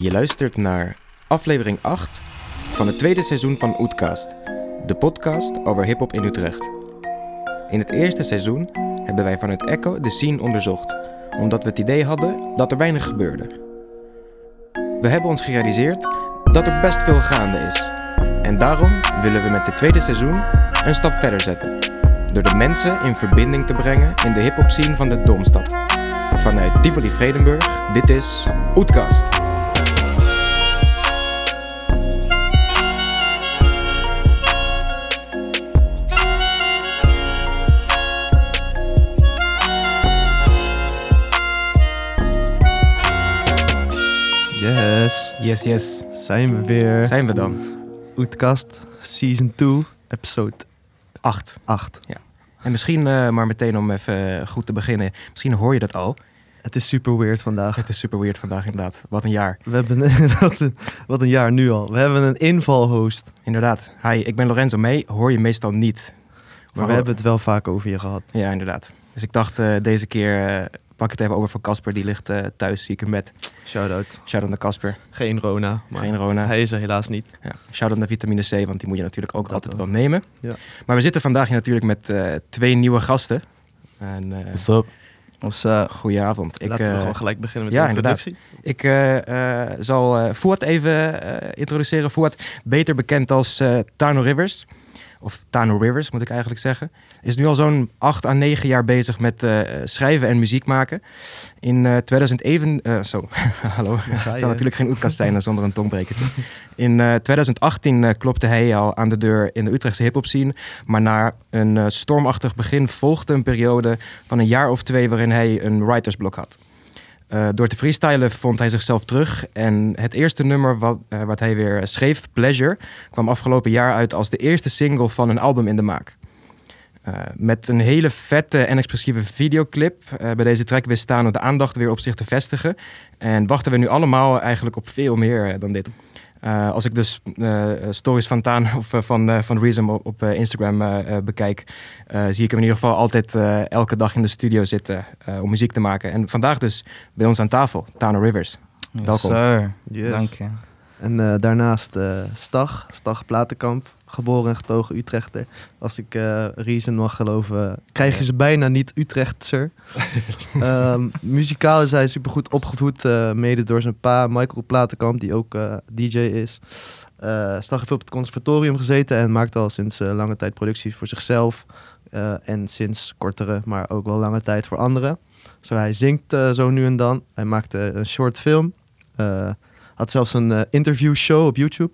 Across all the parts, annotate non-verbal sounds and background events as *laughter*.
Je luistert naar aflevering 8 van het tweede seizoen van Oetcast, de podcast over hip-hop in Utrecht. In het eerste seizoen hebben wij vanuit Echo de scene onderzocht, omdat we het idee hadden dat er weinig gebeurde. We hebben ons gerealiseerd dat er best veel gaande is. En daarom willen we met het tweede seizoen een stap verder zetten. Door de mensen in verbinding te brengen in de hip-hop scene van de Domstad. Vanuit Tivoli Vredenburg, dit is Oetkast. Yes, Yes, yes. zijn we weer. Zijn we dan? Oetkast, season 2, episode Acht. 8. En misschien, eh, maar meteen om even goed te beginnen. Misschien hoor je dat al. Het is super weird vandaag. Het is super weird vandaag inderdaad. Wat een jaar. We hebben *laughs* wat, een, wat een jaar nu al. We hebben een invalhost, Inderdaad. Hi, ik ben Lorenzo mee. Hoor je meestal niet. maar we hebben het wel vaak over je gehad. Ja, inderdaad. Dus ik dacht eh, deze keer eh, pak ik het even over voor Casper. Die ligt eh, thuis ziek in bed. Shout-out. Shout-out naar Casper. Geen Rona, maar Geen Rona. hij is er helaas niet. Ja. Shout-out naar vitamine C, want die moet je natuurlijk ook Dat altijd wel. nemen. Ja. Maar we zitten vandaag hier natuurlijk met eh, twee nieuwe gasten. En, eh What's up? Ze, goedenavond. Ik, Laten we gewoon gelijk beginnen met ja, de introductie. Ik eh, eh, zal eh Fuad even eh, introduceren. Fuad, beter bekend als eh, Tano Rivers. Of Tano Rivers, moet ik eigenlijk zeggen. Is nu al zo'n acht à negen jaar bezig met eh, schrijven en muziek maken. In eh 2001... eh, zo, *laughs* hallo. Het zou natuurlijk geen oetkast zijn zonder een tongbrekertje. In eh 2018 eh, klopte hij al aan de deur in de Utrechtse hip-hop scene. Maar na een stormachtig begin volgde een periode van een jaar of twee waarin hij een writersblok had. Eh, door te freestylen vond hij zichzelf terug. En het eerste nummer wat, eh, wat hij weer schreef, Pleasure, kwam afgelopen jaar uit als de eerste single van een album in de maak. Eh, met een hele vette en expressieve videoclip. bij deze track wist Stano de aandacht weer op zich te vestigen. En wachten we nu allemaal eigenlijk op veel meer dan dit. Eh, als ik dus eh, stories van Taan *laughs* of eh, van, eh, van Reason op, op eh, Instagram bekijk, eh, zie ik hem in ieder geval altijd elke dag in de studio zitten eh, om muziek te maken. En vandaag dus bij ons aan tafel, Tano Rivers. Yes, Welkom. Sir. Yes. Dank je. En daarnaast eh, Stag, Stag Platenkamp, geboren en getogen Utrechter. Als ik eh Reason mag geloven, krijg je ze bijna niet Utrechtser. *laughs* Ehm muzikaal is hij supergoed opgevoed, eh, mede door zijn pa Michael Platenkamp, die ook eh, DJ is. Stag heeft op het conservatorium gezeten en maakt al sinds lange tijd producties voor zichzelf. en sinds kortere, maar ook wel lange tijd voor anderen. Zo hij zingt zo nu en dan. Hij maakte een short film. Had zelfs een interviewshow op YouTube.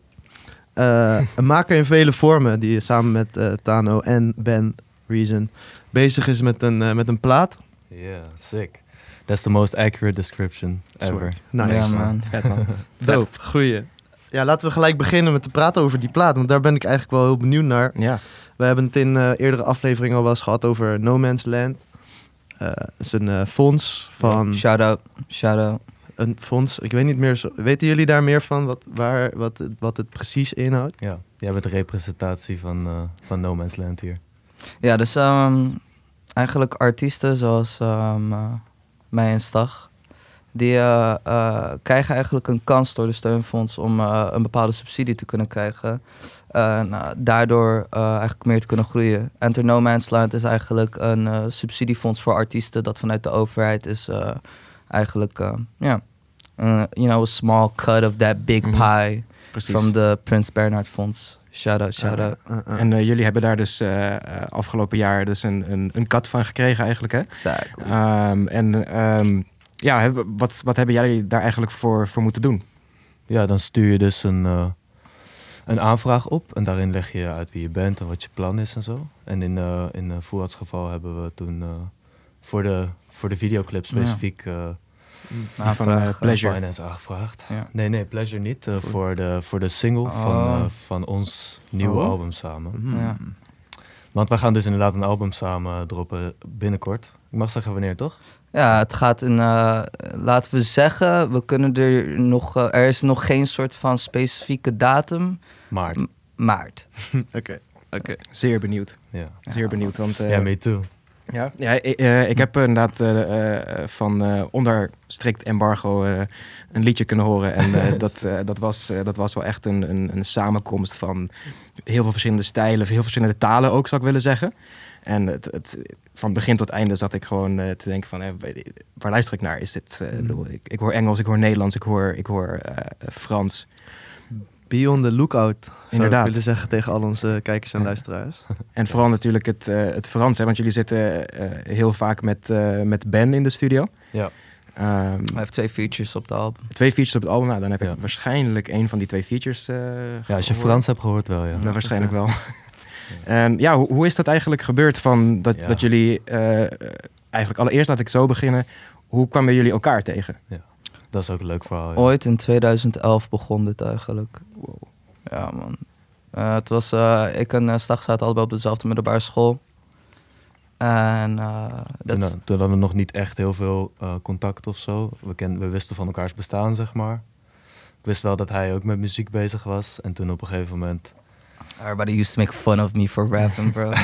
Eh, een maker in vele vormen die samen met eh, Tano en Ben Reason bezig is met een, eh, met een plaat. Yeah, sick. That's the most accurate description ever. Nice. Ja, man. *laughs* Vet man. Dope. Goeie. Ja, laten we gelijk beginnen met te praten over die plaat. Want daar ben ik eigenlijk wel heel benieuwd naar. Ja, We hebben het in eh, eerdere afleveringen al wel eens gehad over No Man's Land. Eh, Het is een eh, fonds van... Shout out. Een fonds, ik weet niet meer... Zo, weten jullie daar meer van? Wat, waar, wat, het- wat het precies inhoudt? Ja, jij bent de representatie van, eh, van No Man's Land hier. Ja, dus ehm, eigenlijk artiesten zoals ehm, eh, mij en Stag. Die eh, krijgen eigenlijk een kans door de steunfonds om eh, een bepaalde subsidie te kunnen krijgen. En daardoor eh, eigenlijk meer te kunnen groeien. Enter No Man's Land is eigenlijk een eh, subsidiefonds voor artiesten dat vanuit de overheid is eh, eigenlijk, eh, ja, eh, you know, a small cut of that big Mhm. pie precies. from the Prins Bernhard Fonds. Shout out, shout out. Eh, eh, eh. En eh, jullie hebben daar dus afgelopen jaar dus een, een, een cut van gekregen eigenlijk, hè? Exactly. Ehm, en ehm, ja, wat, wat hebben jullie daar eigenlijk voor, voor moeten doen? Ja, dan stuur je dus een, eh, een aanvraag op en daarin leg je uit wie je bent en wat je plan is en zo. En in, in uh, Fuad's geval hebben we toen eh, voor, de, voor de videoclip specifiek eh Die van Aanvraag, Pleasure. finance aangevraagd. Ja. Nee, nee, Pleasure niet. eh, voor, de, voor de single van, Oh. van ons nieuwe Oh. album samen. Mhm. Ja. Want wij gaan dus inderdaad een album samen droppen binnenkort. Ik mag zeggen wanneer, toch? Ja, het gaat in, laten we zeggen, we kunnen er nog, er is nog geen soort van specifieke datum, Maart. M- maart. *laughs* Oké, oké. Zeer benieuwd. Ja, Zeer benieuwd. Want eh, ja me too. Ja, ja ik, eh, ik heb inderdaad eh, eh, van eh, onder strikt embargo eh, een liedje kunnen horen. En eh, *laughs* dat, eh, dat, was, eh, dat was wel echt een, een, een samenkomst van heel veel verschillende stijlen, heel veel verschillende talen ook, zou ik willen zeggen. En het, het, van begin tot einde zat ik gewoon eh, te denken van, eh, waar luister ik naar? Is dit, eh, ik bedoel, ik, ik hoor Engels, ik hoor Nederlands, ik hoor, ik hoor eh, Frans. Be on the lookout, zou Inderdaad. ik willen zeggen tegen al onze kijkers en Ja. luisteraars. *laughs* En vooral natuurlijk het, eh, het Frans, hè, want jullie zitten eh, heel vaak met, eh, met Ben in de studio. Ja. Ehm, Hij heeft twee features op de album. twee features op het album, nou, dan heb Ja. waarschijnlijk een van die twee features eh Ja, als je. Frans hebt gehoord wel, ja. Nou, waarschijnlijk wel. En *laughs* ja, hoe, hoe is dat eigenlijk gebeurd van dat, Ja. dat jullie... eigenlijk allereerst laat ik zo beginnen. Hoe kwamen jullie elkaar tegen? Dat is ook een leuk verhaal. ja. Ooit in 2011 begon dit eigenlijk. Ja, man. Eh, het was, eh, ik en uh, Stag zaten allebei op dezelfde middelbare school. En eh, Toen, toen hadden we nog niet echt heel veel eh, contact of zo. We, ken, we wisten van elkaars bestaan, zeg maar. Ik wist wel dat hij ook met muziek bezig was. En toen op een gegeven moment... Everybody used to make fun of me for rapping, bro. *laughs*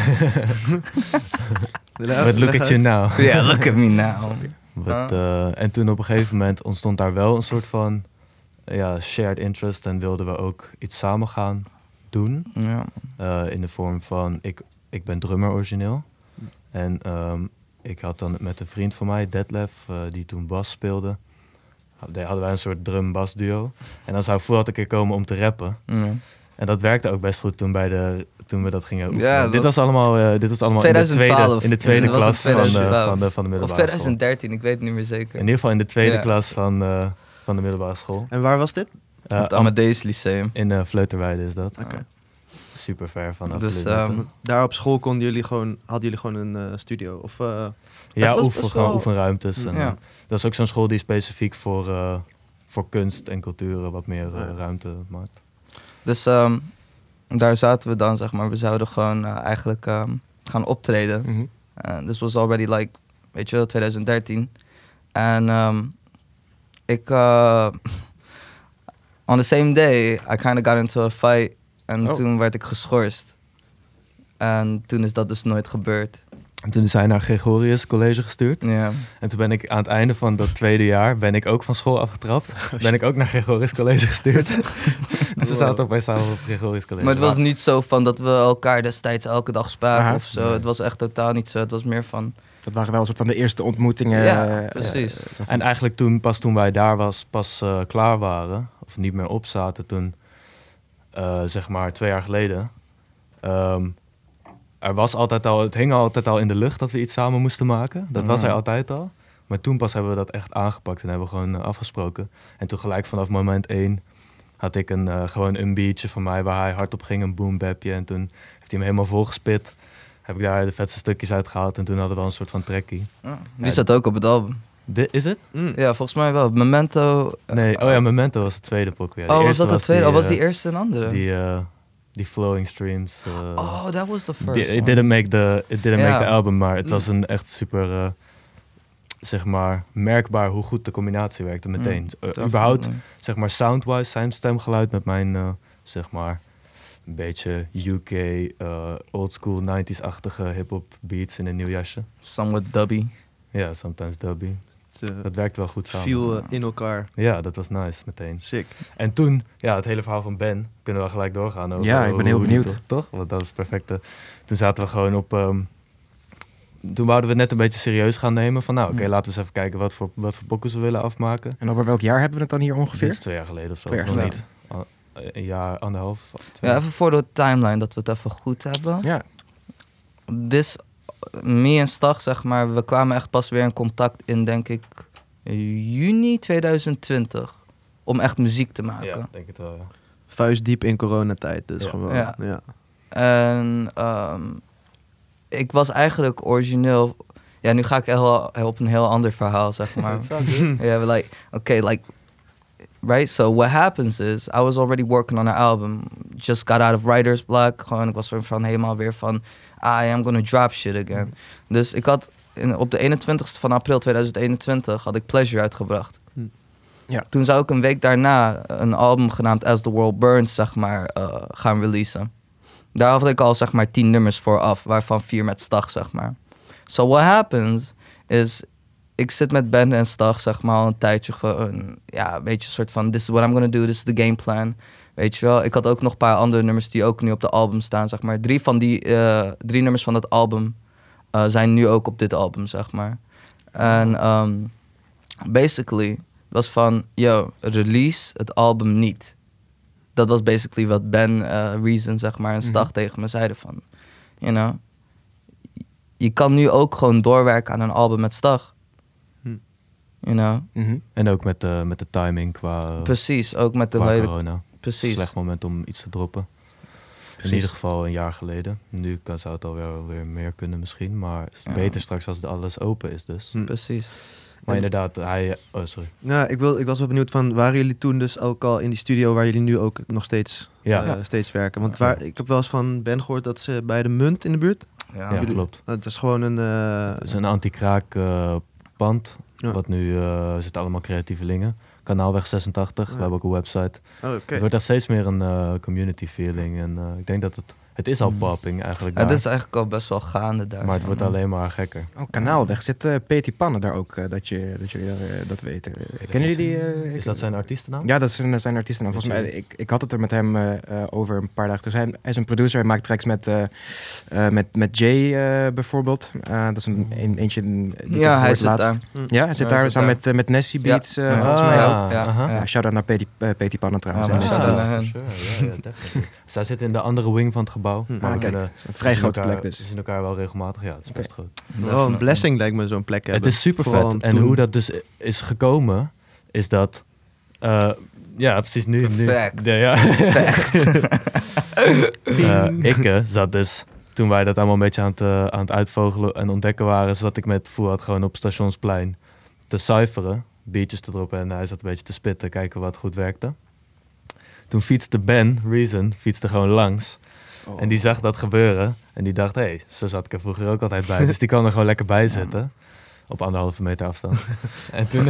*laughs* But look at you now. *laughs* yeah, look at me now. But, eh, en toen op een gegeven moment ontstond daar wel een soort van ja, shared interest. En wilden we ook iets samen gaan doen. Ja, Eh, in de vorm van, ik, ik ben drummer origineel. En ehm, ik had dan met een vriend van mij, Detlef, eh, die toen bas speelde. Hadden hadden wij een soort drum-bas duo. En dan zou Fuad een keer komen om te rappen. ja. En dat werkte ook best goed toen, bij de, toen we dat gingen oefenen. Ja, dit, was- was allemaal, eh, dit was allemaal in de 2012. tweede, in de tweede Ja, klas van, de, 2012. van, de, van de Of middelbare school. 2013, ik weet het niet meer zeker. In ieder geval in de tweede Ja. klas van, eh, van de middelbare school. En waar was dit? Op het Amadeus Lyceum. in uh, Vleuterweide is dat. Oké. Super ver vanaf Dus, ehm, Daar op school konden jullie gewoon, hadden jullie gewoon een eh, studio? Of, eh, ja, oefen, gewoon oefenruimtes. En, Ja. dat is ook zo'n school die specifiek voor, eh, voor kunst en cultuur wat meer ruimte maakt. Dus ehm, daar zaten we dan, zeg maar. We zouden gewoon eh, eigenlijk ehm, gaan optreden. Mhm. And this was already like, weet je wel, 2013. En ehm, ik, uh, *laughs* on the same day, I kind of got into a fight. En Oh. toen werd ik geschorst. En toen is dat dus nooit gebeurd. En toen is hij naar Gregorius College gestuurd. Ja. En toen ben ik aan het einde van dat tweede jaar ben ik ook van school afgetrapt. ben ik ook naar Gregorius College gestuurd. *laughs* dus we zaten ook bij samen op Gregorius College. Maar het was niet zo van dat we elkaar destijds elke dag spraken Aha. of zo. Nee. Het was echt totaal niet zo. Het was meer van, Dat waren wel een soort van de eerste ontmoetingen. Ja, precies. En eigenlijk toen, pas toen wij daar was, pas eh, klaar waren, of niet meer op zaten, toen, eh, zeg maar twee jaar geleden, ehm, er was altijd al, het hing altijd al in de lucht dat we iets samen moesten maken. Dat was Mhm. er altijd al. Maar toen pas hebben we dat echt aangepakt en hebben we gewoon eh, afgesproken. En toen gelijk vanaf moment één had ik een, eh, gewoon een beatje van mij waar hij hard op ging, een boombapje. En toen heeft hij hem helemaal volgespit. Heb ik daar de vetste stukjes uitgehaald en toen hadden we al een soort van trekkie. die Ja. zat ook op het album. Dit, is het? mm. Ja, volgens mij wel. Memento. Nee, oh ja, Memento was de tweede pokoe. Ja, de oh, was dat de tweede? Die, oh, was die eh, eerste een andere? Die, eh, die Flowing Streams. eh, oh, that was the first it didn't make the, it didn't make the album, maar het Mm. was een echt super, eh, zeg maar, merkbaar hoe goed de combinatie werkte meteen. Mm, Eh, überhaupt, zeg maar, soundwise, zijn stemgeluid met mijn, zeg maar, een beetje UK, eh oldschool 90s-achtige hip-hop beats in een nieuw jasje. Somewhat dubby. Ja, sometimes dubby. Ze Dat werkt wel goed samen. viel eh, in elkaar. Ja, dat was nice meteen. Sick. En toen, ja, het hele verhaal van Ben, kunnen we gelijk doorgaan. Over Ja, ik ben heel benieuwd. Toch, toch? Want dat is het perfecte. Toen zaten we gewoon op. ehm, toen wouden we het net een beetje serieus gaan nemen. Van nou, oké, Ja. laten we eens even kijken wat voor, wat voor pokkers we willen afmaken. En over welk jaar hebben we het dan hier Dit ongeveer? is twee jaar geleden of zo. Twee jaar geleden. niet. Een jaar, anderhalf. twee. Ja, even voor de timeline, dat we het even goed hebben. Ja, This, me en Stag, zeg maar, we kwamen echt pas weer in contact in, denk ik, juni 2020. Om echt muziek te maken. ja, denk het wel. Ja. Vuist diep in coronatijd, dus Ja. gewoon. Ja. Ja. En ehm, ik was eigenlijk origineel. Ja, nu ga ik heel, op een heel ander verhaal, zeg maar. *laughs* Good. yeah, like, okay, like, right? So what happens is, I was already working on an album. Just got out of writer's block. Gewoon, ik was soort van helemaal weer van, I am gonna drop shit again. Dus ik had, in, op de 21ste van april 2021 had ik Pleasure uitgebracht. Hm. Ja. Toen zou ik een week daarna een album genaamd As the World Burns, zeg maar, eh, gaan releasen. Daar had ik al, zeg maar, tien nummers voor af, waarvan vier met Stag, zeg maar. So what happens is, ik zit met Ben en Stag, zeg maar, al een tijdje gewoon, ja, een beetje een soort van, this is what I'm gonna do, this is the game plan. Weet je wel, ik had ook nog een paar andere nummers die ook nu op de album staan, zeg maar. Drie van die, eh, drie nummers van dat album eh, zijn nu ook op dit album, zeg maar. En ehm, basically was van, yo, release het album niet. Dat was basically wat Ben, eh, Reason, zeg maar, en Stag tegen me zeiden van, you know, je kan nu ook gewoon doorwerken aan een album met Stag. Hm. You know, Mhm. En ook met, de met de timing qua, precies, ook met de qua hele, corona. Precies. Slecht moment om iets te droppen. Precies. In ieder geval een jaar geleden. Nu kan, zou het alweer weer meer kunnen misschien. Maar het is Ja. beter straks als het alles open is dus. Hm. Precies. Maar En- inderdaad, hij... Oh, sorry. Nou, ik, wil, ik was wel benieuwd van, waren jullie toen dus ook al in die studio waar jullie nu ook nog steeds, Ja, eh, steeds werken? Want waar, ik heb wel eens van Ben gehoord dat ze bij de Munt in de buurt, Ja. ja, jullie- klopt. dat is gewoon een... eh, Het is een anti-kraak eh, pand. Ja. Wat nu eh zitten allemaal creatievelingen. Kanaalweg 86. Ja. We hebben ook een website. oh, oké. Het wordt echt steeds meer een eh, community feeling. En eh, ik denk dat het... Het is al Mm. popping eigenlijk Het daar, is eigenlijk al best wel gaande daar. Maar het wordt alleen maar gekker. Oh, Kanaalweg. Zit eh Peti Pannen daar ook, eh, dat, je, dat jullie eh, dat weten? Kennen jullie die? Is dat zijn artiestennaam? Ja, dat is een, zijn artiesten. Volgens mij, ik, ik had het er met hem over een paar dagen. Dus hij, hij is een producer, hij maakt tracks met, eh, eh, met, met Jay bijvoorbeeld. Eh, dat is een, een eentje die Ja, hij zit laatst. daar. Ja, hij zit Ja, daar hij zit samen daar. met, met Nessie Beats, eh, Ja. volgens mij Ah, ook. ja. Ja, shout-out naar Peti, Peti Pannen trouwens. Ja, ja, ja. Zij zitten in de andere wing van het gebouw. Hm. maar Ah, kijk, het een vrij grote elkaar- plek We dus. zien elkaar wel regelmatig. Ja, het is best groot. Wel een blessing lijkt me zo'n plek Het hebben. is super vet. En toen. hoe dat dus is gekomen, is dat... eh, ja, precies nu. nu de- ja. *laughs* *laughs* Eh, ik eh, zat dus, toen wij dat allemaal een beetje aan het, aan het uitvogelen en ontdekken waren, zat ik met Fouad gewoon op Stationsplein te cijferen, beatjes te droppen en hij zat een beetje te spitten, kijken wat goed werkte. Toen fietste Ben, Reason, fietste gewoon langs. En die zag dat gebeuren en die dacht, hé, hey, zo zat ik er vroeger ook altijd bij. Dus die kan er gewoon lekker bij zitten. Op anderhalve meter afstand. *laughs* en toen,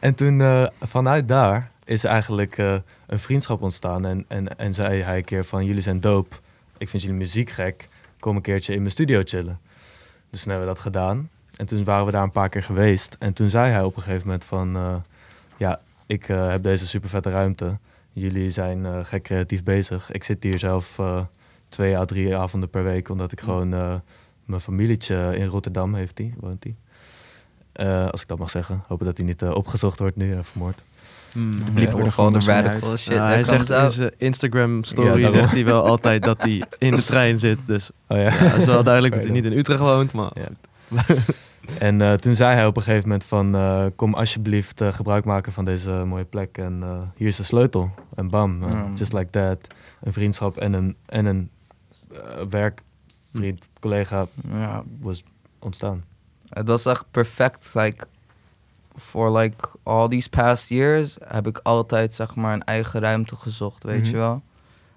en toen eh, vanuit daar is eigenlijk eh, een vriendschap ontstaan. En, en, en zei hij een keer van, jullie zijn dope. Ik vind jullie muziek gek. Kom een keertje in mijn studio chillen. Dus toen hebben we dat gedaan. En toen waren we daar een paar keer geweest. En toen zei hij op een gegeven moment van... eh, ja, ik eh, heb deze super vette ruimte. Jullie zijn eh, gek creatief bezig. Ik zit hier zelf eh, twee à drie avonden per week... omdat ik gewoon... eh, mijn familietje in Rotterdam heeft die, woont die. Eh, als ik dat mag zeggen. Hopen dat hij niet opgezocht wordt nu, uh, vermoord. Er gewoon de radical shit. Hij zegt in zijn Instagram story zegt hij wel altijd dat hij in de trein zit. Dus *laughs* Oh ja. ja, het is wel duidelijk *laughs* dat hij niet in Utrecht woont. Maar Ja. *laughs* En eh, toen zei hij op een gegeven moment van... eh, kom alsjeblieft eh, gebruik maken van deze mooie plek. En hier is de sleutel. En bam, Mm. just like that. Een vriendschap en een, en een werkvriend, collega Ja, was ontstaan. het was echt perfect. Like, for like all these past years heb ik altijd zeg maar een eigen ruimte gezocht, weet Mhm. je wel.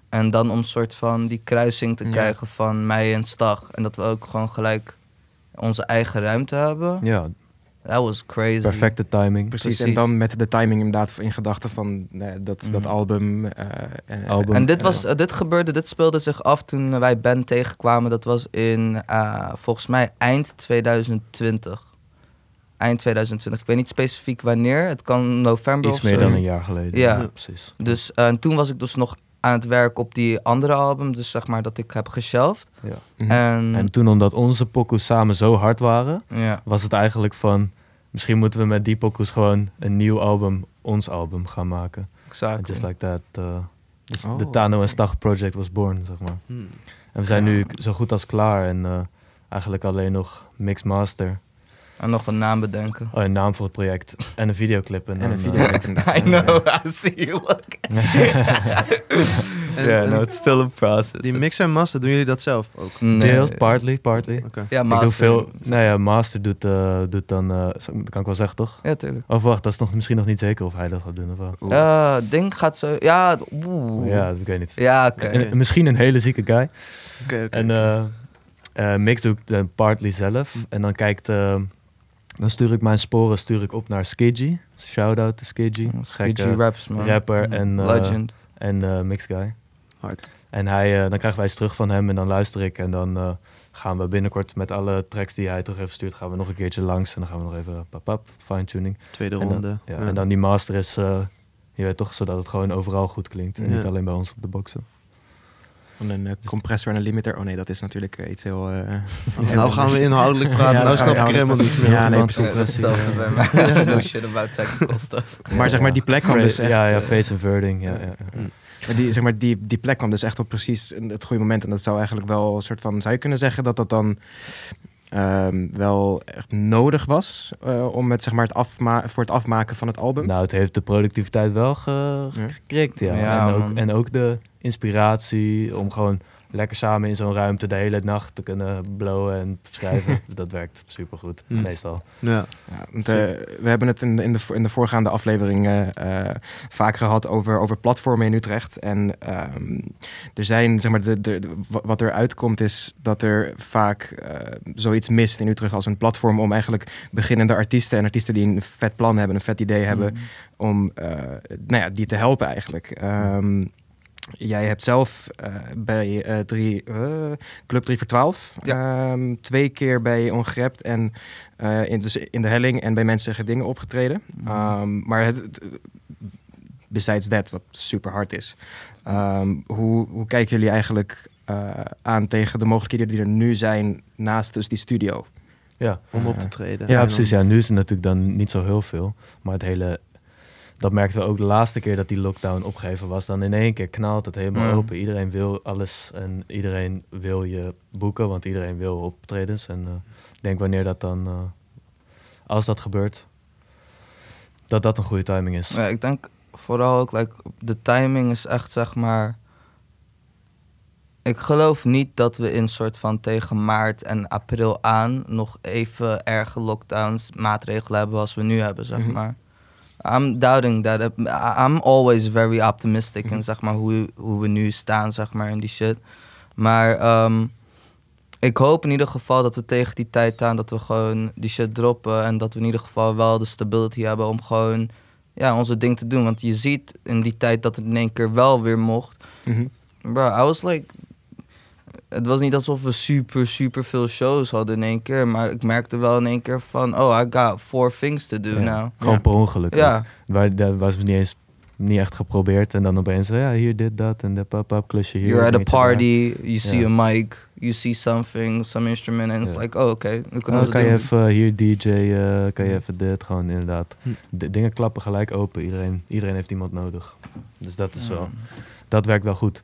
En dan om soort van die kruising te krijgen van mij en Stag. En dat we ook gewoon gelijk onze eigen ruimte hebben. Ja, That was crazy. perfecte timing. Precies, Precies. en dan met de timing inderdaad in gedachten van eh, dat, dat Mhm. album. eh, en, Album. En dit, eh, was, eh, dit gebeurde, dit speelde zich af toen wij Ben tegenkwamen. Dat was in, eh, volgens mij, eind 2020. Eind 2020. Ik weet niet specifiek wanneer. Het kan november Iets of meer zo. dan een jaar geleden. Ja. precies. Dus eh, en toen was ik dus nog aan het werk op die andere album. Dus zeg maar dat ik heb geshelft. Ja. mhm. En, En toen, omdat onze pokoes samen zo hard waren, ja, was het eigenlijk van... Misschien moeten we met die pokoes gewoon een nieuw album, ons album, gaan maken. And exact. just like that, uh, dus Oh, de Tano en. Stag project was born, zeg maar. hmm. En we zijn Ja. nu zo goed als klaar en eh, eigenlijk alleen nog mix master. En nog een naam bedenken. Oh, een naam voor het project en een videoclip. En, en een eh, video. *laughs* inderdaad. I know, I see you look. Yeah, no, it's still a process. Die mix en master, doen jullie dat zelf ook? Nee. Deels, partly, partly. Oké. Ja, Ik master. doe veel... Nou ja, master doet, eh, doet dan... dat kan ik wel zeggen, toch? Ja, tuurlijk. Of wacht, dat is nog, misschien nog niet zeker of hij dat gaat doen of wel. Oeh. Eh, ding gaat zo... Ja, oeh. Ja, dat weet ik niet. Ja, oké. En, misschien een hele zieke guy. Oké, oké. En eh, eh, mix doe ik dan partly zelf. En dan kijkt... dan stuur ik mijn sporen stuur ik op naar Skidgy. Shout-out to Skidgy. Gekke raps, man. rapper en, eh, Legend. en eh, mix guy. Hard. En hij, eh, dan krijgen wij iets terug van hem en dan luister ik. En dan eh, gaan we binnenkort met alle tracks die hij terug heeft gestuurd, gaan we nog een keertje langs. En dan gaan we nog even pap fine-tuning. Tweede En dan- ronde. Ja, Ja. En dan die master is, eh, je weet toch, zodat het gewoon overal goed klinkt. En Ja. niet alleen bij ons op de boxen. Van een eh, compressor en een limiter. Oh nee, dat is natuurlijk eh, iets heel... eh, iets *laughs* heel nou gaan we inhoudelijk *laughs* praten. Ja, nou snap ik er helemaal niets meer. Ja, nee, precies. No shit about technical stuff. Maar zeg maar, die plek kwam dus echt... ja, ja, face inverting. Ja, ja, ja. Maar die, zeg maar, die, die plek kwam dus echt op precies het goede moment. En dat zou eigenlijk wel een soort van... Zou je kunnen zeggen dat dat dan ehm, wel echt nodig was... eh, om het, zeg maar, het afma voor het afmaken van het album? Nou, het heeft de productiviteit wel ge Ja. gekrikt, ja. Ja, en, ook, en ook de inspiratie om gewoon lekker samen in zo'n ruimte de hele nacht te kunnen blowen en schrijven. *laughs* dat werkt supergoed, Mm. meestal. Ja. Ja, want, eh, we hebben het in, de- in, de, in de voorgaande afleveringen eh, vaak gehad over, over platformen in Utrecht. En ehm, er zijn, zeg maar, de, de, de- wa- wat er uitkomt is dat er vaak eh, zoiets mist in Utrecht als een platform om eigenlijk beginnende artiesten en artiesten die een vet plan hebben, een vet idee hebben, om eh, nou ja, die te helpen eigenlijk. Ehm, jij hebt zelf eh, bij eh, drie, eh, Club 3 voor 12 ehm, twee keer bij Ongerept en eh, in, dus in de helling en bij mensen zeggen dingen opgetreden. Ehm, maar het, het- besides that, wat super hard is. ehm, hoe, hoe kijken jullie eigenlijk eh, aan tegen de mogelijkheden die er nu zijn naast dus die studio? Ja, Om op te treden. ja En precies. Ja, nu is het natuurlijk dan niet zo heel veel. Maar het hele... Dat merkten we ook de laatste keer dat die lockdown opgegeven was. Dan in één keer knalt het helemaal Ja. open. Iedereen wil alles en iedereen wil je boeken, want iedereen wil optredens. En eh, ik denk wanneer dat dan, eh, als dat gebeurt, dat dat een goede timing is. Ja, ik denk vooral ook, like, de timing is echt, zeg maar... Ik geloof niet dat we in soort van tegen maart en april aan nog even erge lockdowns, maatregelen hebben als we nu hebben, zeg Mhm. maar. I'm doubting that. I'm always very optimistic Mhm. in zeg maar hoe, hoe we nu staan, zeg maar, in die shit. Maar ehm, ik hoop in ieder geval dat we tegen die tijd aan dat we gewoon die shit droppen en dat we in ieder geval wel de stability hebben om gewoon ja, onze ding te doen. Want je ziet in die tijd dat het in één keer wel weer mocht. Mhm. Bro, I was like... Het was niet alsof we super, super veel shows hadden in één keer. Maar ik merkte wel in één keer van... Oh, I got four things to do Ja, now. Gewoon Ja. per ongeluk. Ja, Waar, dat was niet eens niet echt geprobeerd. En dan opeens, ja, hier dit, dat. En de pap-up klusje hier. you're at a daar. party, you see Ja. a mic, you see something, some instrument. And it's Ja. like, oh, oké. we Oh, kunnen ons kan je even eh, hier DJ, eh, kan je even dit, gewoon inderdaad. Hm. De dingen klappen gelijk open. Iedereen, iedereen heeft iemand nodig. Dus dat is Ja. wel, dat werkt wel goed.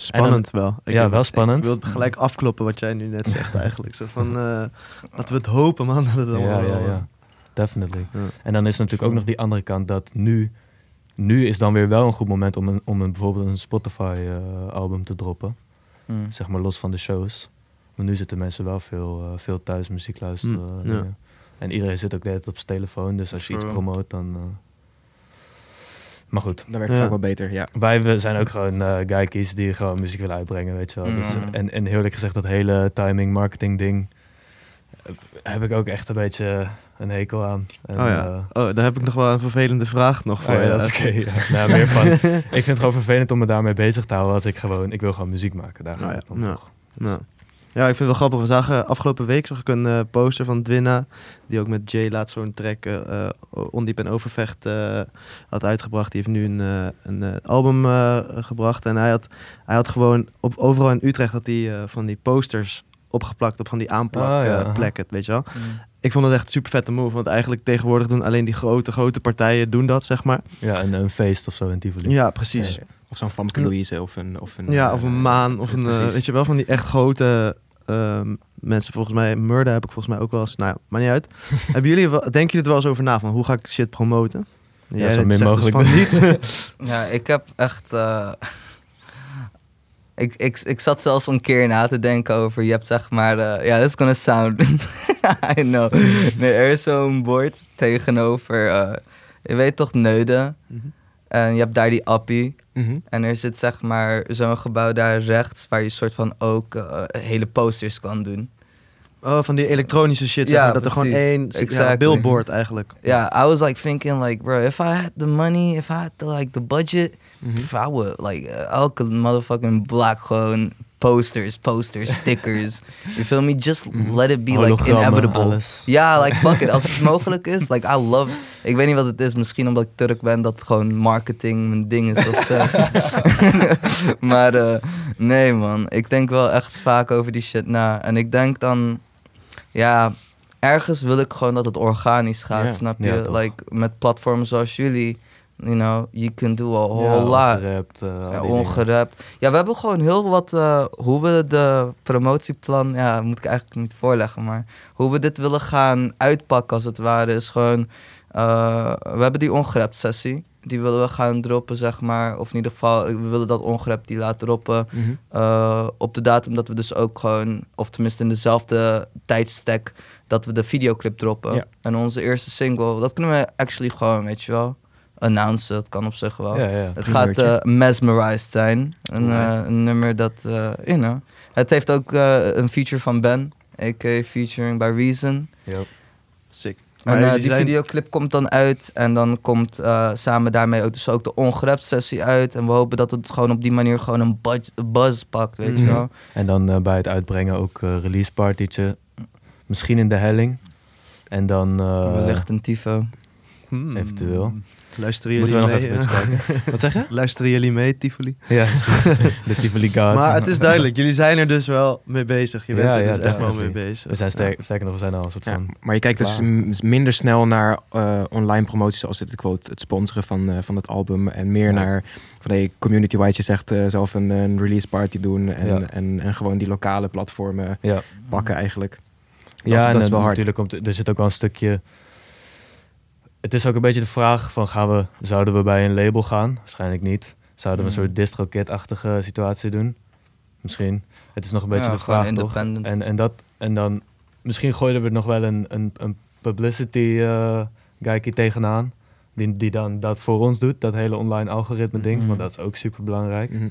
Spannend wel. Ik Ja, heb- wel spannend. Ik wil gelijk afkloppen wat jij nu net *laughs* zegt eigenlijk. Zo van, eh, laten we het hopen man. *laughs* Dat het Ja, allemaal ja, wel, ja. Definitely. Ja. En dan is natuurlijk ook nog die andere kant dat nu, nu is dan weer wel een goed moment om een, om een, bijvoorbeeld een Spotify eh, album te droppen. Mm. Zeg maar los van de shows. Want nu zitten mensen wel veel, eh, veel thuis muziek luisteren. Mm, eh, ja. En iedereen zit ook de hele tijd op zijn telefoon. Dus als je iets promoot, dan... eh, Maar goed, Dat werkt Ja. vaak wel beter, ja. wij we zijn ook gewoon eh guykies die gewoon muziek willen uitbrengen, weet je wel. Dus, Mm. en, en heel eerlijk gezegd, dat hele timing, marketing ding... eh, heb ik ook echt een beetje een hekel aan. En, Oh ja. eh, Oh, daar heb ik nog wel een vervelende vraag nog voor Oh ja, je. dat is oké. ja. Nou, meer van, *laughs* ik vind het gewoon vervelend om me daarmee bezig te houden als ik gewoon, ik wil gewoon muziek maken. Daar gaat Nou ja, het toch. Nou. Ja, ik vind het wel grappig. We zagen afgelopen week zag ik een eh, poster van Dwina. Die ook met Jay laat zo'n track eh eh, Ondiep en Overvecht eh, had uitgebracht. Die heeft nu een, een album eh, gebracht. En hij had, hij had gewoon op, overal in Utrecht had hij, eh, van die posters opgeplakt op van die aanplak Oh, ja, eh, aha. plekken, weet je wel. Mm. Ik vond het echt een super vette move. Want eigenlijk tegenwoordig doen alleen die grote, grote partijen doen dat, zeg maar. Ja, een, een feest of zo in Tivoli. Ja, precies. Of zo'n Famke Louise of een... Of een Ja, of een maan. Of een, weet je wel, van die echt grote ehm, mensen. Volgens mij, Murder heb ik volgens mij ook wel eens. Nou, ja, maar niet uit. *laughs* Hebben jullie, wel, denken jullie er wel eens over na van hoe ga ik shit promoten? Ja, zo min dus mogelijk. van niet. *laughs* Ja, ik heb echt. eh, *laughs* ik, ik, ik zat zelfs een keer na te denken over. Je hebt zeg maar. eh, Ja, that's gonna sound. I know. Nee, er is zo'n bord tegenover. eh, je weet toch, Neuden. Mhm. En je hebt daar die appie. Mhm. En er zit zeg maar zo'n gebouw daar rechts. Waar je soort van ook eh, hele posters kan doen. Oh, van die elektronische shit, zeg Ja, maar. Dat er gewoon één ja, Exactly. billboard eigenlijk. Yeah, I was like thinking like, bro, if I had the money, if I had the like the budget, Mhm. if I would like uh, elke motherfucking black gewoon posters, posters, stickers. *laughs* You feel me? Just Mhm. let it be like inevitable. alles. Ja, like fuck it. Als het mogelijk is, like I love. Ik weet niet wat het is. Misschien omdat ik Turk ben, dat gewoon marketing mijn ding is of zo. *laughs* *laughs* maar eh, nee man, ik denk wel echt vaak over die shit na. En ik denk dan, ja, ergens wil ik gewoon dat het organisch gaat, Ja. snap je? Ja, like met platformen zoals jullie, you know, you can do a whole Ja, lot. ongerapt, eh, al Ja, ongerapt. We hebben gewoon heel wat. eh, hoe we de promotieplan. Ja, moet ik eigenlijk niet voorleggen. Maar hoe we dit willen gaan uitpakken, als het ware, is gewoon. eh, we hebben die ongerapt sessie. Die willen we gaan droppen, zeg maar. Of in ieder geval, we willen dat ongerapt die laten droppen. Mhm. op de datum dat we dus ook gewoon. Of tenminste in dezelfde tijdstek. Dat we de videoclip droppen. Ja. En onze eerste single. Dat kunnen we actually gewoon, weet je wel. Announcen. Dat kan op zich wel. Ja, ja. Het gaat eh, Mesmerized zijn. Een, eh, een nummer dat, eh you know. Het heeft ook eh, een feature van Ben. A.k.a. featuring by Reason. Yup. Sick. En die zijn- videoclip komt dan uit. En dan komt eh, samen daarmee ook, dus ook de ongerapt sessie uit. En we hopen dat het gewoon op die manier gewoon een buzz, buzz pakt, weet je Mhm. wel. En dan bij het uitbrengen ook release partytje. Misschien in de helling. En dan... eh, Wellicht een tifo. Hmm. Eventueel. Luisteren Moeten jullie we nog mee? even ja? beetje kijken. *laughs* Wat zeg je? Luisteren jullie mee, Tivoli? Ja, precies. *laughs* De Tivoli Gods. Maar het is duidelijk, jullie zijn er dus wel mee bezig. Je bent Ja, er ja, dus echt wel mee bezig. We zijn sterk, sterker nog, we zijn al een soort Ja, van... maar je kijkt dus klaar. m- minder snel naar eh, online promoties zoals dit quote, het sponsoren van, eh, van het album. En meer Ja. naar van hey, community-wise, je zegt eh, zelf een, een release party doen. En, Ja. en, en gewoon die lokale platformen Ja, pakken eigenlijk. ja is- en dat is wel hard. natuurlijk komt, er zit ook wel een stukje... Het is ook een beetje de vraag van, gaan we, zouden we bij een label gaan? Waarschijnlijk niet. Zouden we een Mhm. soort DistroKid-achtige situatie doen? Misschien. Het is nog een beetje Ja, de vraag, toch? En, en, dat, en dan, misschien gooiden we nog wel een, een, een publicity guykie tegenaan. Die, die dan dat voor ons doet, dat hele online algoritme ding. Mhm. Want dat is ook super belangrijk. Mhm.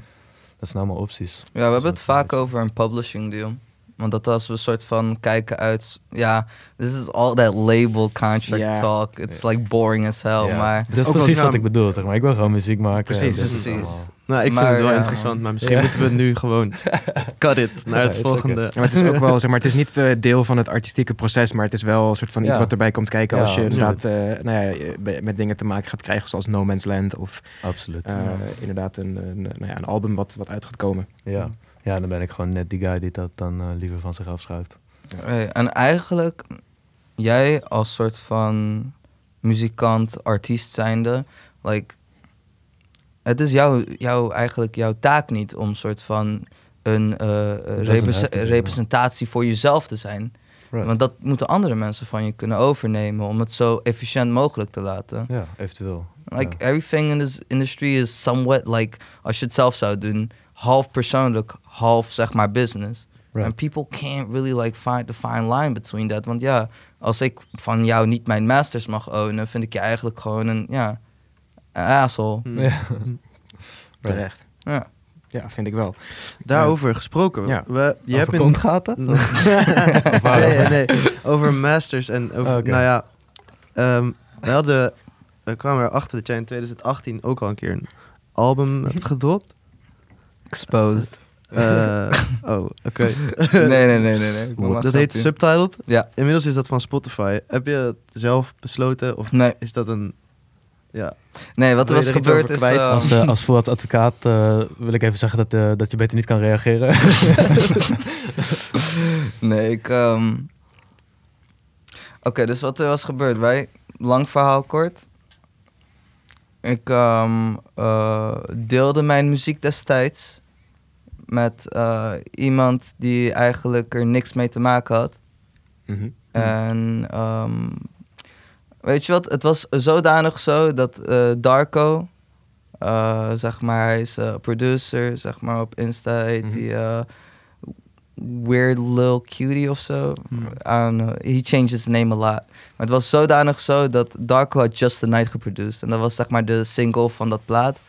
Dat zijn allemaal opties. Ja, we hebben het vaak over een publishing deal. Want dat als we een soort van kijken uit... Ja, this is all that label contract talk. It's like boring as hell, maar... Dat is precies wat ik bedoel, zeg maar. Ik wil gewoon muziek maken. Precies. is Precies. Nou, ik Maar, vind het wel ja, interessant, maar misschien Ja. moeten we nu gewoon *laughs* cut it naar Ja, het volgende. Maar het is ook wel, zeg maar, het is niet eh, deel van het artistieke proces, maar het is wel een soort van iets wat erbij komt kijken als je inderdaad eh, nou met dingen te maken gaat krijgen zoals No Man's Land of Absoluut. eh, inderdaad een, een, nou ja, een album wat, wat uit gaat komen. ja. Ja, dan ben ik gewoon net die guy die dat dan eh, liever van zich afschuift. En eigenlijk, jij als soort van muzikant, artiest zijnde, like, het is jouw, jouw, eigenlijk jouw taak niet om soort van een eh, eh, representatie voor jezelf te zijn. Right. Want dat moeten andere mensen van je kunnen overnemen om het zo efficiënt mogelijk te laten. Ja, eventueel. Like everything in this industry is somewhat like als je het zelf zou doen, half persoonlijk, half zeg maar business. Right. And people can't really like find the fine line between that. Want ja, als ik van jou niet mijn masters mag ownen, vind ik je eigenlijk gewoon een ja, een asshole. Hmm. Ja. *laughs* Terecht. Ja. Ja, vind ik wel. Daarover gesproken. Ja. We, je hebt Over in... kontgaten? *laughs* *laughs* nee, nee, over masters en over, Oké. nou ja, ehm, we hadden, we kwamen erachter dat jij in 2018 ook al een keer een album hebt gedropt. Exposed. Eh, *laughs* oh, oké. nee, nee, nee, nee. nee. Dat heet. Subtitled. Ja. Inmiddels is dat van Spotify. Heb je het zelf besloten of Nee, is dat een... Ja, nee, wat er was gebeurd is... kwijt? Als, eh, als voorwaarts advocaat eh, wil ik even zeggen dat, eh, dat je beter niet kan reageren. *laughs* nee, ik... ehm, Oké, dus wat er was gebeurd. Wij, lang verhaal kort. Ik ehm, eh, deelde mijn muziek destijds met eh, iemand die eigenlijk er niks mee te maken had. Mhm. En ehm, weet je wat, het was zodanig zo dat eh, Darko, zeg maar, hij is producer, zeg maar, op Insta heet Mhm. hij Weird Lil Cutie of zo. Hmm. I don't know, he changed his name a lot. Maar het was zodanig zo dat Darko had Just the Night geproduced. En dat was zeg maar de single van dat plaat.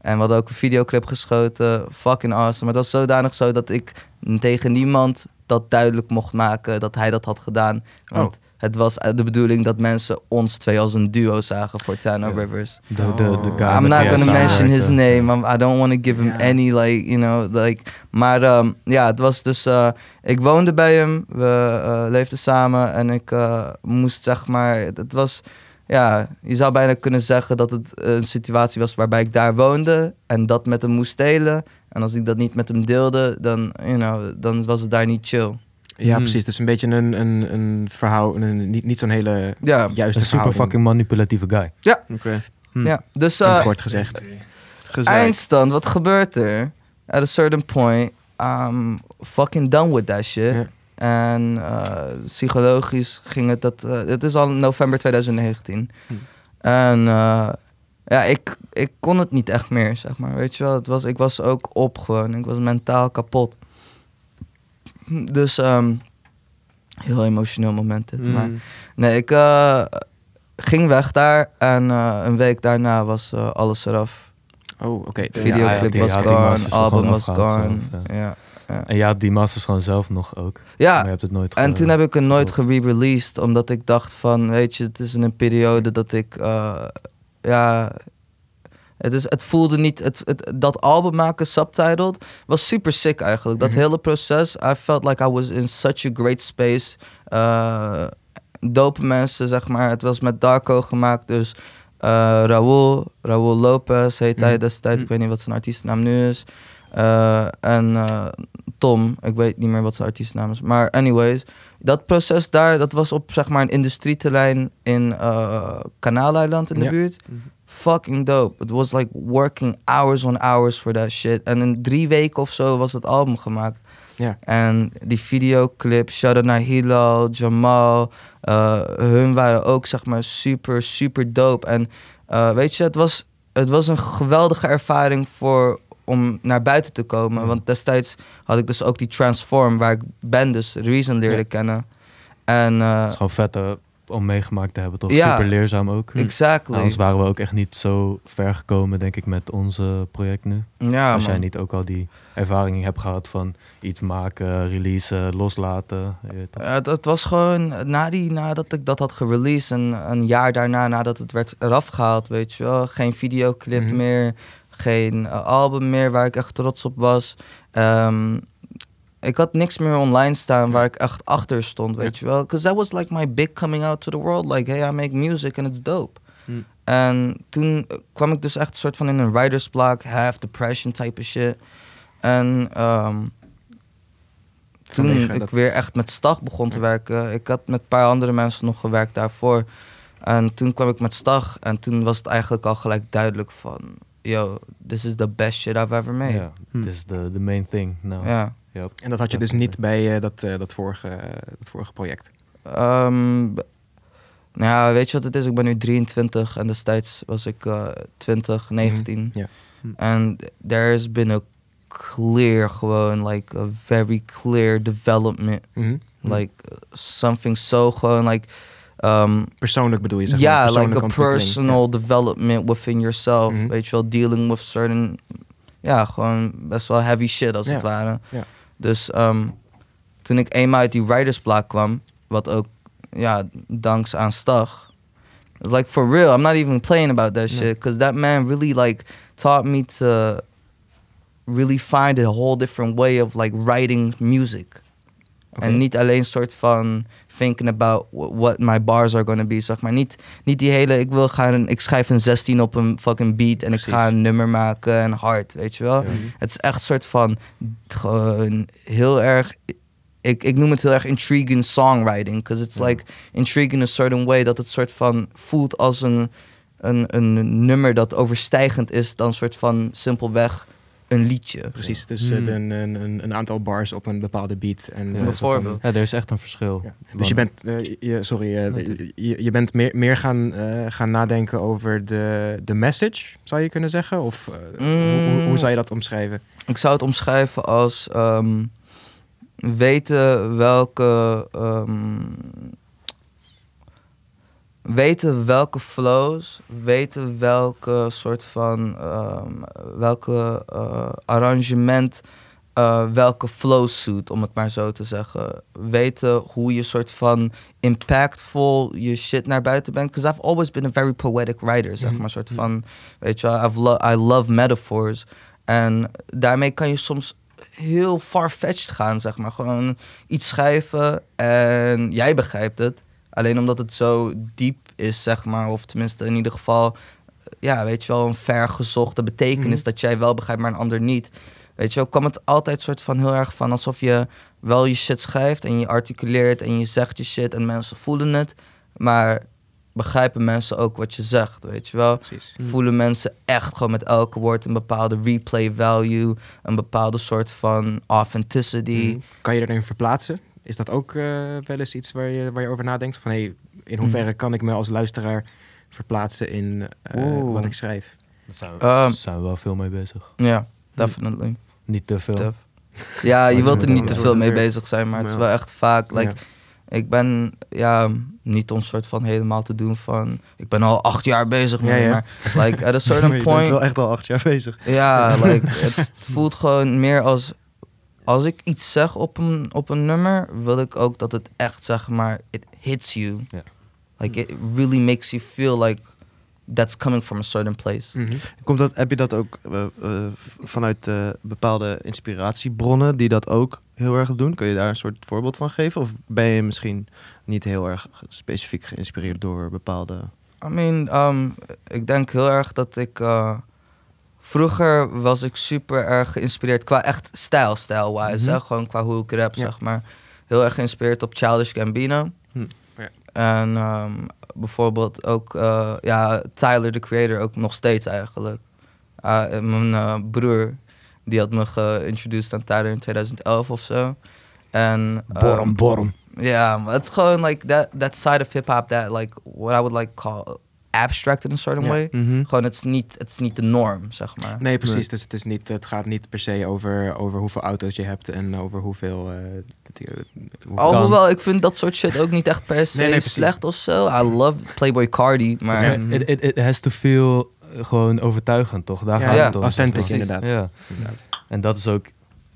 En we hadden ook een videoclip geschoten, fucking awesome. Maar het was zodanig zo dat ik tegen niemand dat duidelijk mocht maken dat hij dat had gedaan. Want Oh. Het was eh, de bedoeling dat mensen ons twee als een duo zagen voor Tano. Rivers. De, de, de guy I'm not gonna mention his name. I'm- I don't want to give him any like you know like. Maar ehm, ja, het was dus. eh, ik woonde bij hem. We eh, leefden samen en ik eh, moest zeg maar. Het was. Ja, je zou bijna kunnen zeggen dat het een situatie was waarbij ik daar woonde en dat met hem moest delen. En als ik dat niet met hem deelde, dan, you know, dan was het daar niet chill. Ja, Hmm. precies. Dus een beetje een, een, een verhaal, een, niet, niet zo'n hele Ja, juiste Een super fucking manipulatieve guy. Oké. Hm. ja. dus het eh, kort gezegd. Gezegd. eindstand, wat gebeurt er? At a certain point, I'm fucking done with that shit. Ja. En eh, psychologisch ging het dat. eh, het is al november 2019. Hm. En eh, ja, ik, ik kon het niet echt meer, zeg maar. Weet je wel, het was, ik was ook op gewoon. Ik was mentaal kapot. Dus ehm, heel emotioneel moment dit. Maar Mm. nee, ik eh, ging weg daar. En eh, een week daarna was eh, alles eraf. Oh, oké. Ja, hij Videoclip was gone, album was gone. zelf, ja. En ja, die masters gewoon zelf nog ook. Ja, Maar je hebt het nooit En toen heb ik het nooit gere-released, omdat ik dacht van, weet je, het is in een periode dat ik, eh, ja, het, is, het voelde niet, het, het, dat album maken, subtitled, was super sick eigenlijk. Dat Mhm. hele proces, I felt like I was in such a great space. Eh dope mensen, zeg maar. Het was met Darko gemaakt, dus eh Raul, Raul Lopez heet hij Mhm. destijds, ik Mhm. weet niet wat zijn artiestennaam nu is. Eh, en Tom, ik weet niet meer wat zijn artiestennaam is. Maar anyways, dat proces daar, dat was op zeg maar een industrieterrein in eh Kanaaleiland in de Ja. buurt. Fucking dope. It was like working hours on hours for that shit. En in drie weken of zo was het album gemaakt. Ja. En die videoclip, shout-out naar Hilal, Jamal, eh, hun waren ook zeg maar super, super dope. En eh, weet je, het was, het was een geweldige ervaring voor, om naar buiten te komen. Mhm. Want destijds had ik dus ook die Transform, waar ik Ben dus Reason leerde Ja. kennen. En eh, Het is gewoon vet om meegemaakt te hebben, toch? Ja. Super leerzaam ook. exactly. Anders waren we ook echt niet zo ver gekomen, denk ik, met onze project nu. ja, Als jij niet ook al die ervaring hebt gehad van iets maken, releasen, loslaten. het, het was gewoon na die, nadat ik dat had gereleased en een jaar daarna nadat het werd eraf gehaald, weet je wel. Geen videoclip Mhm. meer, geen eh, album meer waar ik echt trots op was. Ehm, ik had niks meer online staan waar ik echt achter stond, weet je wel. Because that was like my big coming out to the world. Like, hey, I make music and it's dope. Hmm. En toen kwam ik dus echt een soort van in een writer's block, half depression type of shit. En ehm, toen Vanwege ik dat- weer echt met Stag begon te werken, ik had met een paar andere mensen nog gewerkt daarvoor. En toen kwam ik met Stag en toen was het eigenlijk al gelijk duidelijk van, yo, this is the best shit I've ever made. Ja, Hm. dit is de the main thing. Nou, Ja. Yep. En dat had je dus niet bij eh, dat, eh, dat, vorige, eh, dat vorige project. Ehm, nou ja, weet je wat het is? Ik ben nu 23 en destijds was ik eh 20, 19. ja. Hm. En there has been a clear, gewoon, like, a very clear development. Mhm. Like, uh, something so gewoon, like, um, Persoonlijk bedoel je, zeg maar. ja, like a personal development within yourself. Mhm. Weet je wel, dealing with certain, ja, gewoon best wel heavy shit als het ware. ja. Dus ehm, toen ik eenmaal uit die writersblock kwam, wat ook, ja, danks aan Stag. It's like for real, I'm not even playing about that shit. Because that man really like taught me to really find a whole different way of like writing music. En niet alleen soort van thinking about wh- what my bars are gonna be, zeg maar. Niet, niet die hele, ik wil gaan, ik schrijf een 16 op een fucking beat en Precies. ik ga een nummer maken en hard, weet je wel. Ja. Het is echt soort van, gewoon heel erg, ik, ik noem het heel erg intriguing songwriting. Because it's Ja. like intriguing in a certain way, dat het soort van voelt als een, een, een nummer dat overstijgend is dan soort van simpelweg een liedje. Precies, dus Hmm. een, een, een, een aantal bars op een bepaalde beat. En, zo Bijvoorbeeld. Ja, er is echt een verschil. Ja. Dus je bent, eh, je, sorry, eh, je, je bent meer, meer gaan, eh, gaan nadenken over de, de message, zou je kunnen zeggen? Of hoe, hoe, hoe zou je dat omschrijven? Ik zou het omschrijven als ehm, weten welke. ehm, weten welke flows, weten welke soort van. ehm, welke eh, arrangement eh, welke flow suit, om het maar zo te zeggen. Weten hoe je soort van impactful je shit naar buiten brengt. Because I've always been a very poetic writer, zeg Mhm. maar. Soort van, weet je wel, I've lo- I love metaphors. En daarmee kan je soms heel far-fetched gaan, zeg maar. Gewoon iets schrijven en jij begrijpt het. Alleen omdat het zo diep is, zeg maar. Of tenminste in ieder geval, ja, weet je wel, een vergezochte betekenis Mhm. dat jij wel begrijpt, maar een ander niet. Weet je wel, kwam het altijd soort van heel erg van alsof je wel je shit schrijft en je articuleert en je zegt je shit en mensen voelen het. Maar begrijpen mensen ook wat je zegt, weet je wel? Precies. Mm. Voelen mensen echt gewoon met elke woord een bepaalde replay value, een bepaalde soort van authenticity. Mhm. Kan je erin verplaatsen? Is dat ook eh, wel eens iets waar je, waar je over nadenkt? Van hey, in hoeverre kan ik me als luisteraar verplaatsen in eh, Oeh. wat ik schrijf? Daar zijn we, Ehm, zijn we wel veel mee bezig. Ja, definitely. Niet te veel. Tough. Ja, je wilt er niet te veel mee bezig zijn, maar het is wel echt vaak. Like, Ja. Ik ben ja, niet om soort van helemaal te doen van. Ik ben al acht jaar bezig Ja, mee, ja. maar like at a Maar *laughs* certain je bent point. wel echt al acht jaar bezig. Ja, like, het voelt gewoon meer als. Als ik iets zeg op een, op een nummer, wil ik ook dat het echt, zeg maar, it hits you. Like, it really makes you feel like that's coming from a certain place. Mhm. Komt dat, heb je dat ook eh, eh, vanuit eh, bepaalde inspiratiebronnen die dat ook heel erg doen? Kun je daar een soort voorbeeld van geven? Of ben je misschien niet heel erg specifiek geïnspireerd door bepaalde... I mean, um, ik denk heel erg dat ik. Vroeger was ik super erg geïnspireerd qua echt stijl, stijl-wise. Mhm. hè, Gewoon qua hoe ik rap, Ja. zeg maar. Heel erg geïnspireerd op Childish Gambino. Hm. Ja. En um, bijvoorbeeld ook uh, ja, Tyler, the Creator, ook nog steeds eigenlijk. Uh, mijn uh, broer, die had me geïntroduced aan Tyler in 2011 of zo. En, um, borm. ja, maar het is gewoon like that, that side of hip-hop that like what I would like call abstract in a certain Ja. way. Mhm. Gewoon, het is niet, het is niet de norm, zeg maar. Nee, precies. Nee. Dus het, is niet, het gaat niet per se over, over hoeveel auto's je hebt en over hoeveel... eh, hoeveel- Alhoewel, ik vind dat soort shit ook niet echt per se Nee, nee, precies. slecht of zo. I love Playboy Cardi, maar... Ja, it, it, it has to feel eh, gewoon overtuigend, toch? Daar Ja, gaat ja, het om. maar. inderdaad. Ja, Inderdaad. en dat is ook...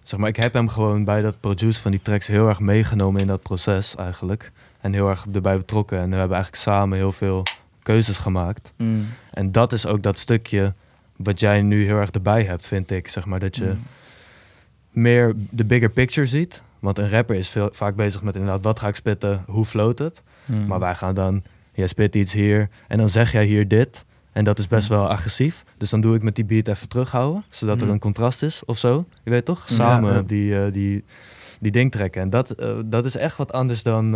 Zeg maar, ik heb hem gewoon bij dat produce van die tracks heel erg meegenomen in dat proces eigenlijk. En heel erg erbij betrokken. En we hebben eigenlijk samen heel veel keuzes gemaakt. Mm, En dat is ook dat stukje wat jij nu heel erg erbij hebt, vind ik. Zeg maar dat je mm. meer de bigger picture ziet. Want een rapper is veel, vaak bezig met inderdaad, wat ga ik spitten, hoe float het? Mm. Maar wij gaan dan, jij spit iets hier en dan zeg jij hier dit. En dat is best wel agressief. Dus dan doe ik met die beat even terughouden, zodat er een contrast is of zo. Je weet toch? Samen ja. Die, eh, die, die ding trekken. En dat, eh, dat is echt wat anders dan...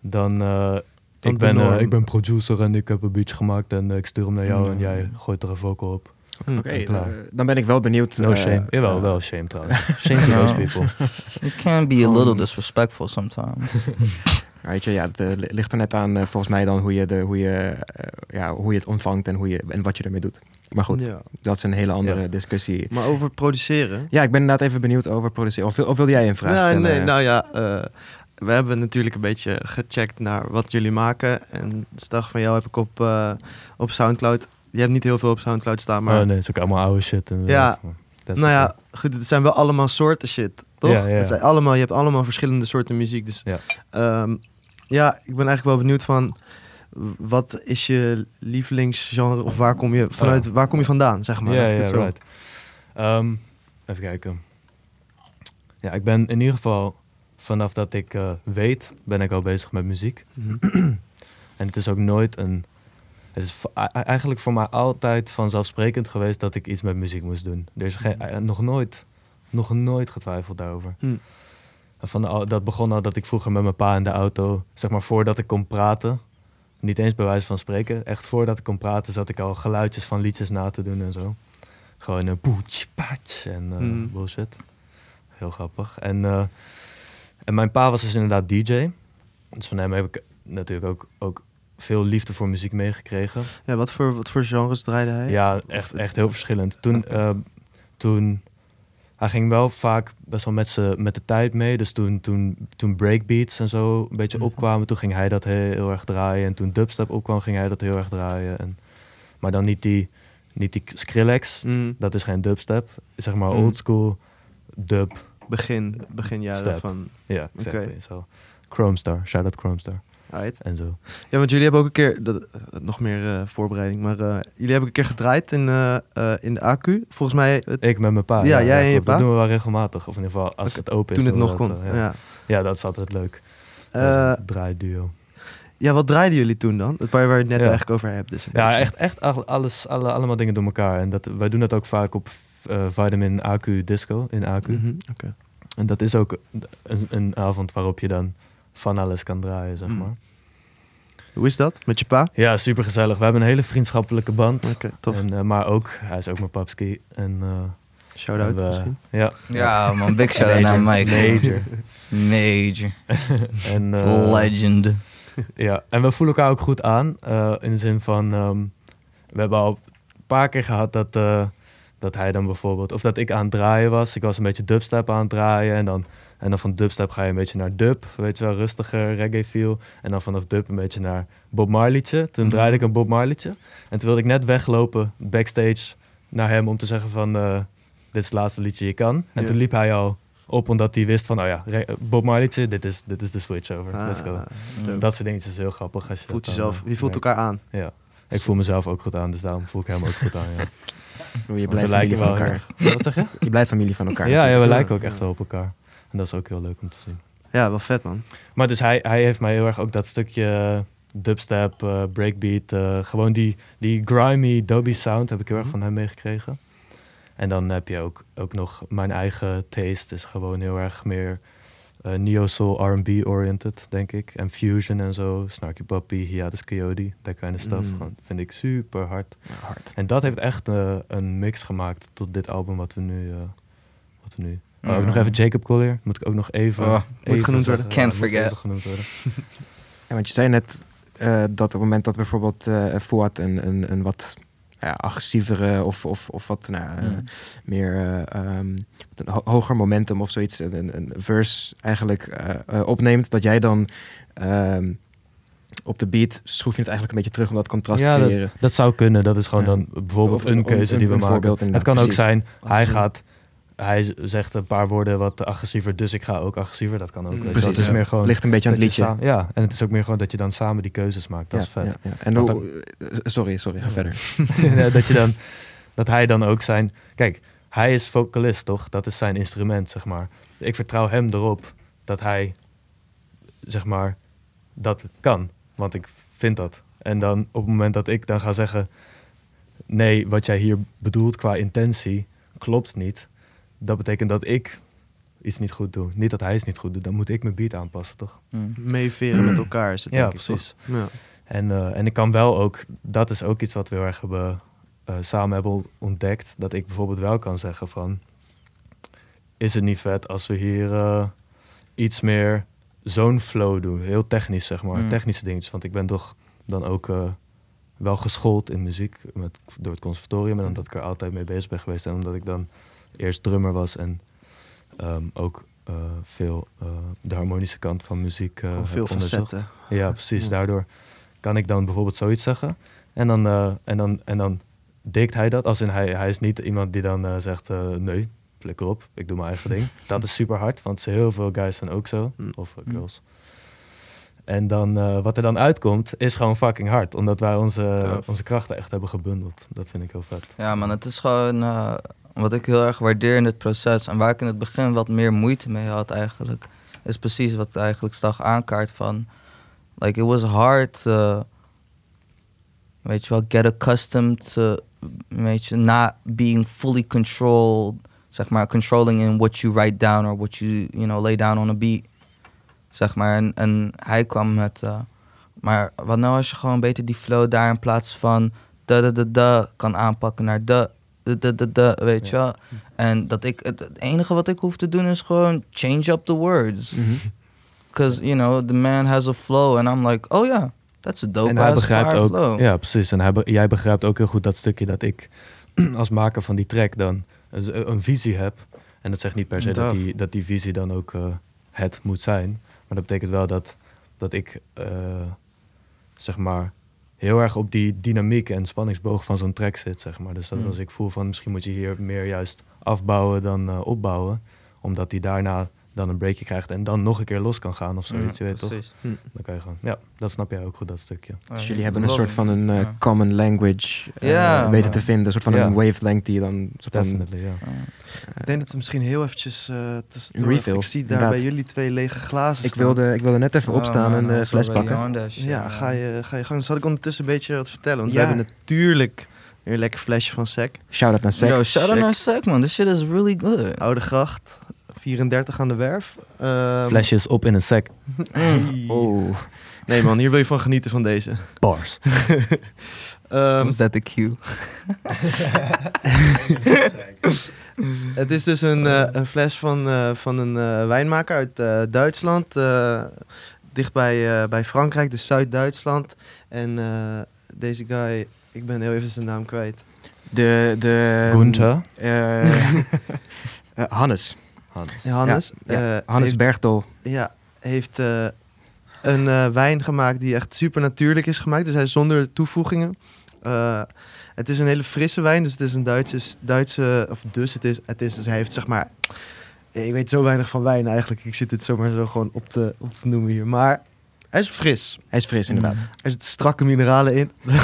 dan eh, Dan ik, ben, eh, norm. ik ben producer en ik heb een beatje gemaakt en eh, ik stuur hem naar jou en Mm. jij gooit er een vocal op. Oké, klaar. eh, dan ben ik wel benieuwd. No eh, shame. Jawel, eh, wel shame trouwens. Shame to *laughs* those people. *laughs* You can be a little disrespectful sometimes. *laughs* Weet je, ja, het eh, li- ligt er net aan eh, volgens mij dan hoe je, de, hoe, je, eh, ja, hoe je het ontvangt en, hoe je, en wat je ermee doet. Maar goed, Ja. dat is een hele andere Ja. discussie. Maar over produceren... Ja, ik ben inderdaad even benieuwd over produceren. Of, wil- of wilde jij een vraag stellen? nee, nou ja, eh, we hebben natuurlijk een beetje gecheckt naar wat jullie maken. En de dag van jou heb ik op, eh, op Soundcloud. Je hebt niet heel veel op Soundcloud staan, maar... oh nee, het is ook allemaal oude shit. Dat is nou ja, goed, het zijn wel allemaal soorten shit, toch? Ja, ja. Het zijn allemaal, je hebt allemaal verschillende soorten muziek. Dus Ja. ja, ja ik ben eigenlijk wel benieuwd van... Wat is je lievelingsgenre of waar kom je, vanuit, waar kom je vandaan, zeg maar? Ja, ja, right. Ehm, even kijken. Ja, ik ben in ieder geval vanaf dat ik eh, weet, ben ik al bezig met muziek. Mhm. En het is ook nooit een. Het is eigenlijk voor mij altijd vanzelfsprekend geweest dat ik iets met muziek moest doen. Er is geen, eh, nog, nooit, nog nooit getwijfeld daarover. Hm. Van de, dat begon al dat ik vroeger met mijn pa in de auto, zeg maar voordat ik kon praten, niet eens bij wijze van spreken, echt voordat ik kon praten, zat ik al geluidjes van liedjes na te doen en zo. Gewoon een poets, patch en eh, Mm. bullshit. Heel grappig. En, en mijn pa was dus inderdaad DJ. Dus van hem heb ik natuurlijk ook, ook veel liefde voor muziek meegekregen. Ja, wat voor, wat voor genres draaide hij? Ja, echt, echt heel verschillend. Toen, Oké. eh, toen hij ging wel vaak best wel met, z'n- met de tijd mee. Dus toen, toen, toen breakbeats en zo een beetje Mhm. opkwamen, toen ging hij dat heel, heel erg draaien. En toen dubstep opkwam, ging hij dat heel erg draaien. En, maar dan niet die, niet die Skrillex, Mm. dat is geen dubstep. Zeg maar Mhm. oldschool dub. Begin, beginjaren Step. van... Ja, exactly. Zo. Chromestar, shout-out Chromestar. Right. En zo. Ja, want jullie hebben ook een keer... Dat, eh, nog meer eh, voorbereiding, maar eh, jullie hebben een keer gedraaid in, in de AQ. Volgens mij het- Ik met mijn pa. Ja, jij en je pa? Dat doen we wel regelmatig. Of in ieder geval als het open is. toen het nog kon. Ja. ja. ja, dat is altijd leuk. Draaiduo. ja, wat draaiden jullie toen dan? Waar, waar je het net Ja. eigenlijk over hebt. Dus Ja, beetje. echt, echt al- alles, alle, allemaal dingen door elkaar. En dat, wij doen dat ook vaak op Vitamin AQ Disco in AQ. Mhm, Oké. En dat is ook een, een avond waarop je dan van alles kan draaien, zeg Mm. maar. Hoe is dat met je pa? Ja, super gezellig. We hebben een hele vriendschappelijke band. Oké, tof. En, eh, maar ook, hij is ook mijn papski. En, eh, Shout-out we- misschien. Ja. Ja, man, big shout-out naar Mike. Major. *laughs* Major. *laughs* en, eh, Legend. Ja, en we voelen elkaar ook goed aan. eh, in de zin van, ehm, we hebben al een paar keer gehad dat, eh, dat hij dan bijvoorbeeld, of dat ik aan het draaien was. Ik was een beetje dubstep aan het draaien en dan, en dan van dubstep ga je een beetje naar dub, weet je wel, rustiger reggae feel. En dan vanaf dub een beetje naar Bob Marley'tje. Toen Mhm. draaide ik een Bob Marley'tje. En toen wilde ik net weglopen backstage naar hem om te zeggen van, eh, dit is het laatste liedje je kan. En Ja. toen liep hij al op omdat hij wist van, oh ja, Bob Marley'tje, dit is, dit is de switch over. Let's go. Ah, dope. Dat soort dingetjes is heel grappig. Als je voelt jezelf, eh, je voelt merkt. elkaar aan. Ja. Ik voel mezelf ook goed aan, dus daarom voel ik hem ook goed aan. Ja. *laughs* Je blijft we familie van elkaar. Wat zeg je? Je blijft familie van elkaar. Ja, ja, we lijken ook echt wel op elkaar. En dat is ook heel leuk om te zien. Ja, wel vet man. Maar dus hij, hij heeft mij heel erg ook dat stukje dubstep, eh, breakbeat, eh, gewoon die, die grimy, dubby sound heb ik heel erg Mhm. van hem meegekregen. En dan heb je ook, ook nog mijn eigen taste, is gewoon heel erg meer neo-soul R&B oriented, denk ik. En fusion en zo, Snarky Puppy, Hiatus Coyote, that kind of stuff. Mm. Gewoon, vind ik super hard. Hard. En dat heeft echt eh, een mix gemaakt tot dit album wat we nu... eh, wat we nu Oh, ook Ja. nog even Jacob Collier, moet ik ook nog even... Oh, even genoemd zeggen. worden. Can't Ja, moet forget. genoemd worden. *laughs* Ja, want je zei net eh, dat op het moment dat bijvoorbeeld eh Fuad een, een, een wat ja, agressievere of, of, of wat nou, ja, eh, Mm. meer eh, ehm, een ho- hoger momentum of zoiets, een, een, verse eigenlijk eh, opneemt, dat jij dan ehm, op de beat schroef je het eigenlijk een beetje terug om dat contrast Ja, te creëren. Dat zou kunnen. Dat is gewoon dan bijvoorbeeld Of een, een- keuze een- die we maken. het kan ook zijn, hij gaat, hij zegt een paar woorden wat agressiever, dus ik ga ook agressiever. Dat kan ook. Mm, precies, Het is ja. meer gewoon. Ligt een beetje aan het liedje. samen- ja, en het is ook meer gewoon dat je dan samen die keuzes maakt. Dat is Ja, vet. ja, ja. En hoe, eh, sorry, sorry, ga Ja. verder. *laughs* Dat je dan, *laughs* dat hij dan ook zijn. Kijk, hij is vocalist, toch? Dat is zijn instrument, zeg maar. Ik vertrouw hem erop dat hij, zeg maar, dat kan. Want ik vind dat. En dan op het moment dat ik dan ga zeggen: nee, wat jij hier bedoelt qua intentie klopt niet. Dat betekent dat ik iets niet goed doe. Niet dat hij iets niet goed doet. Dan moet ik mijn beat aanpassen, toch? Mm. Meeveren met elkaar is het Ja, ik, precies. toch? Ja. En, eh, en ik kan wel ook, dat is ook iets wat we heel erg hebben, eh, samen hebben ontdekt. Dat ik bijvoorbeeld wel kan zeggen van, is het niet vet als we hier eh, iets meer zo'n flow doen? Heel technisch, zeg maar. Mm. Technische dingetjes. Want ik ben toch dan ook eh, wel geschoold in muziek met, door het conservatorium. En omdat ik er altijd mee bezig ben geweest. En omdat ik dan eerst drummer was en ehm, ook eh, veel eh, de harmonische kant van muziek eh Gewoon heb veel facetten. Ja, precies. Ja. Daardoor kan ik dan bijvoorbeeld zoiets zeggen. En dan, eh, en dan, en dan dikt hij dat. Als in hij, hij is niet iemand die dan eh, zegt: eh, nee, flikker op, ik doe mijn eigen ding. *laughs* Dat is super hard, want heel veel guys zijn ook zo. Mm. Of eh, girls. En dan, eh, wat er dan uitkomt, is gewoon fucking hard. Omdat wij onze, onze krachten echt hebben gebundeld. Dat vind ik heel vet. Ja, man, het is gewoon eh, wat ik heel erg waardeer in dit proces. En waar ik in het begin wat meer moeite mee had eigenlijk. Is precies wat eigenlijk Stag aankaart van. Like, it was hard to, weet je wel, get accustomed to, weet je, not being fully controlled. Zeg maar, controlling in what you write down or what you, you know, lay down on a beat. Zeg maar, en, en hij kwam met, eh, maar wat nou als je gewoon beter die flow daar in plaats van da da da da kan aanpakken naar de de de de weet je wel. En dat ik het, het enige wat ik hoef te doen is gewoon change up the words. Mhm. Because you know the man has a flow and I'm like, oh ja, that's a dope en hij begrijpt ook, flow. ja precies. En hij, jij begrijpt ook heel goed dat stukje dat ik *clears throat* als maker van die track dan een, een visie heb. En dat zegt niet per se dat die, dat die visie dan ook eh, het moet zijn. Maar dat betekent wel dat, dat ik eh, zeg maar heel erg op die dynamiek en spanningsboog van zo'n track zit. Zeg maar. Dus dat Mm. als ik voel van misschien moet je hier meer juist afbouwen dan eh, opbouwen. Omdat hij daarna dan een breakje krijgt en dan nog een keer los kan gaan of zoiets, je weet toch? precies. Dan kan je gewoon, ja, dat snap jij ook goed, dat stukje. Dus jullie hebben een soort van een eh, Ja. common language eh, Ja, weten te vinden. Een soort van Ja. een wavelength die je dan... Soort Definitely, ja. Ik denk dat we misschien heel eventjes uh, tussendoor... Refill, Ik zie daar inderdaad. bij jullie twee lege glazen ik, staan. wilde, ik wilde net even Oh, opstaan man, en I de fles pakken. Ja, ga je, ga je gang. Zal ik ondertussen een beetje wat vertellen? Want Ja. we hebben natuurlijk weer een lekker flesje van Sec. Shout-out naar Sek. Yo, shout out naar Sek, man. This shit is really good. Oude gracht, 34 aan de werf. Ehm, Flesjes op in een sec. hey. *laughs* Oh, Nee man, hier wil je van genieten van deze. Bars. *laughs* Ehm, Was that the cue? *laughs* het is dus een, eh, een fles van, eh, van een eh, wijnmaker uit eh, Duitsland. eh dicht bij, eh, bij Frankrijk, dus Zuid-Duitsland. En eh, deze guy, ik ben heel even zijn naam kwijt. de... de Gunther. eh, eh, Hannes. Hannes. Johannes. Ja, eh, Hannes heeft- Bergdol. Ja, heeft eh, een eh, wijn gemaakt die echt super natuurlijk is gemaakt. Dus hij is zonder toevoegingen. Eh, het is een hele frisse wijn, dus het is een Duitse, Duitse of dus het is, het is, dus hij heeft zeg maar, ik weet zo weinig van wijn eigenlijk. Ik zit dit zomaar zo gewoon op te, op te noemen hier. Maar hij is fris. Hij is fris, inderdaad. Er zitten strakke mineralen in. *laughs*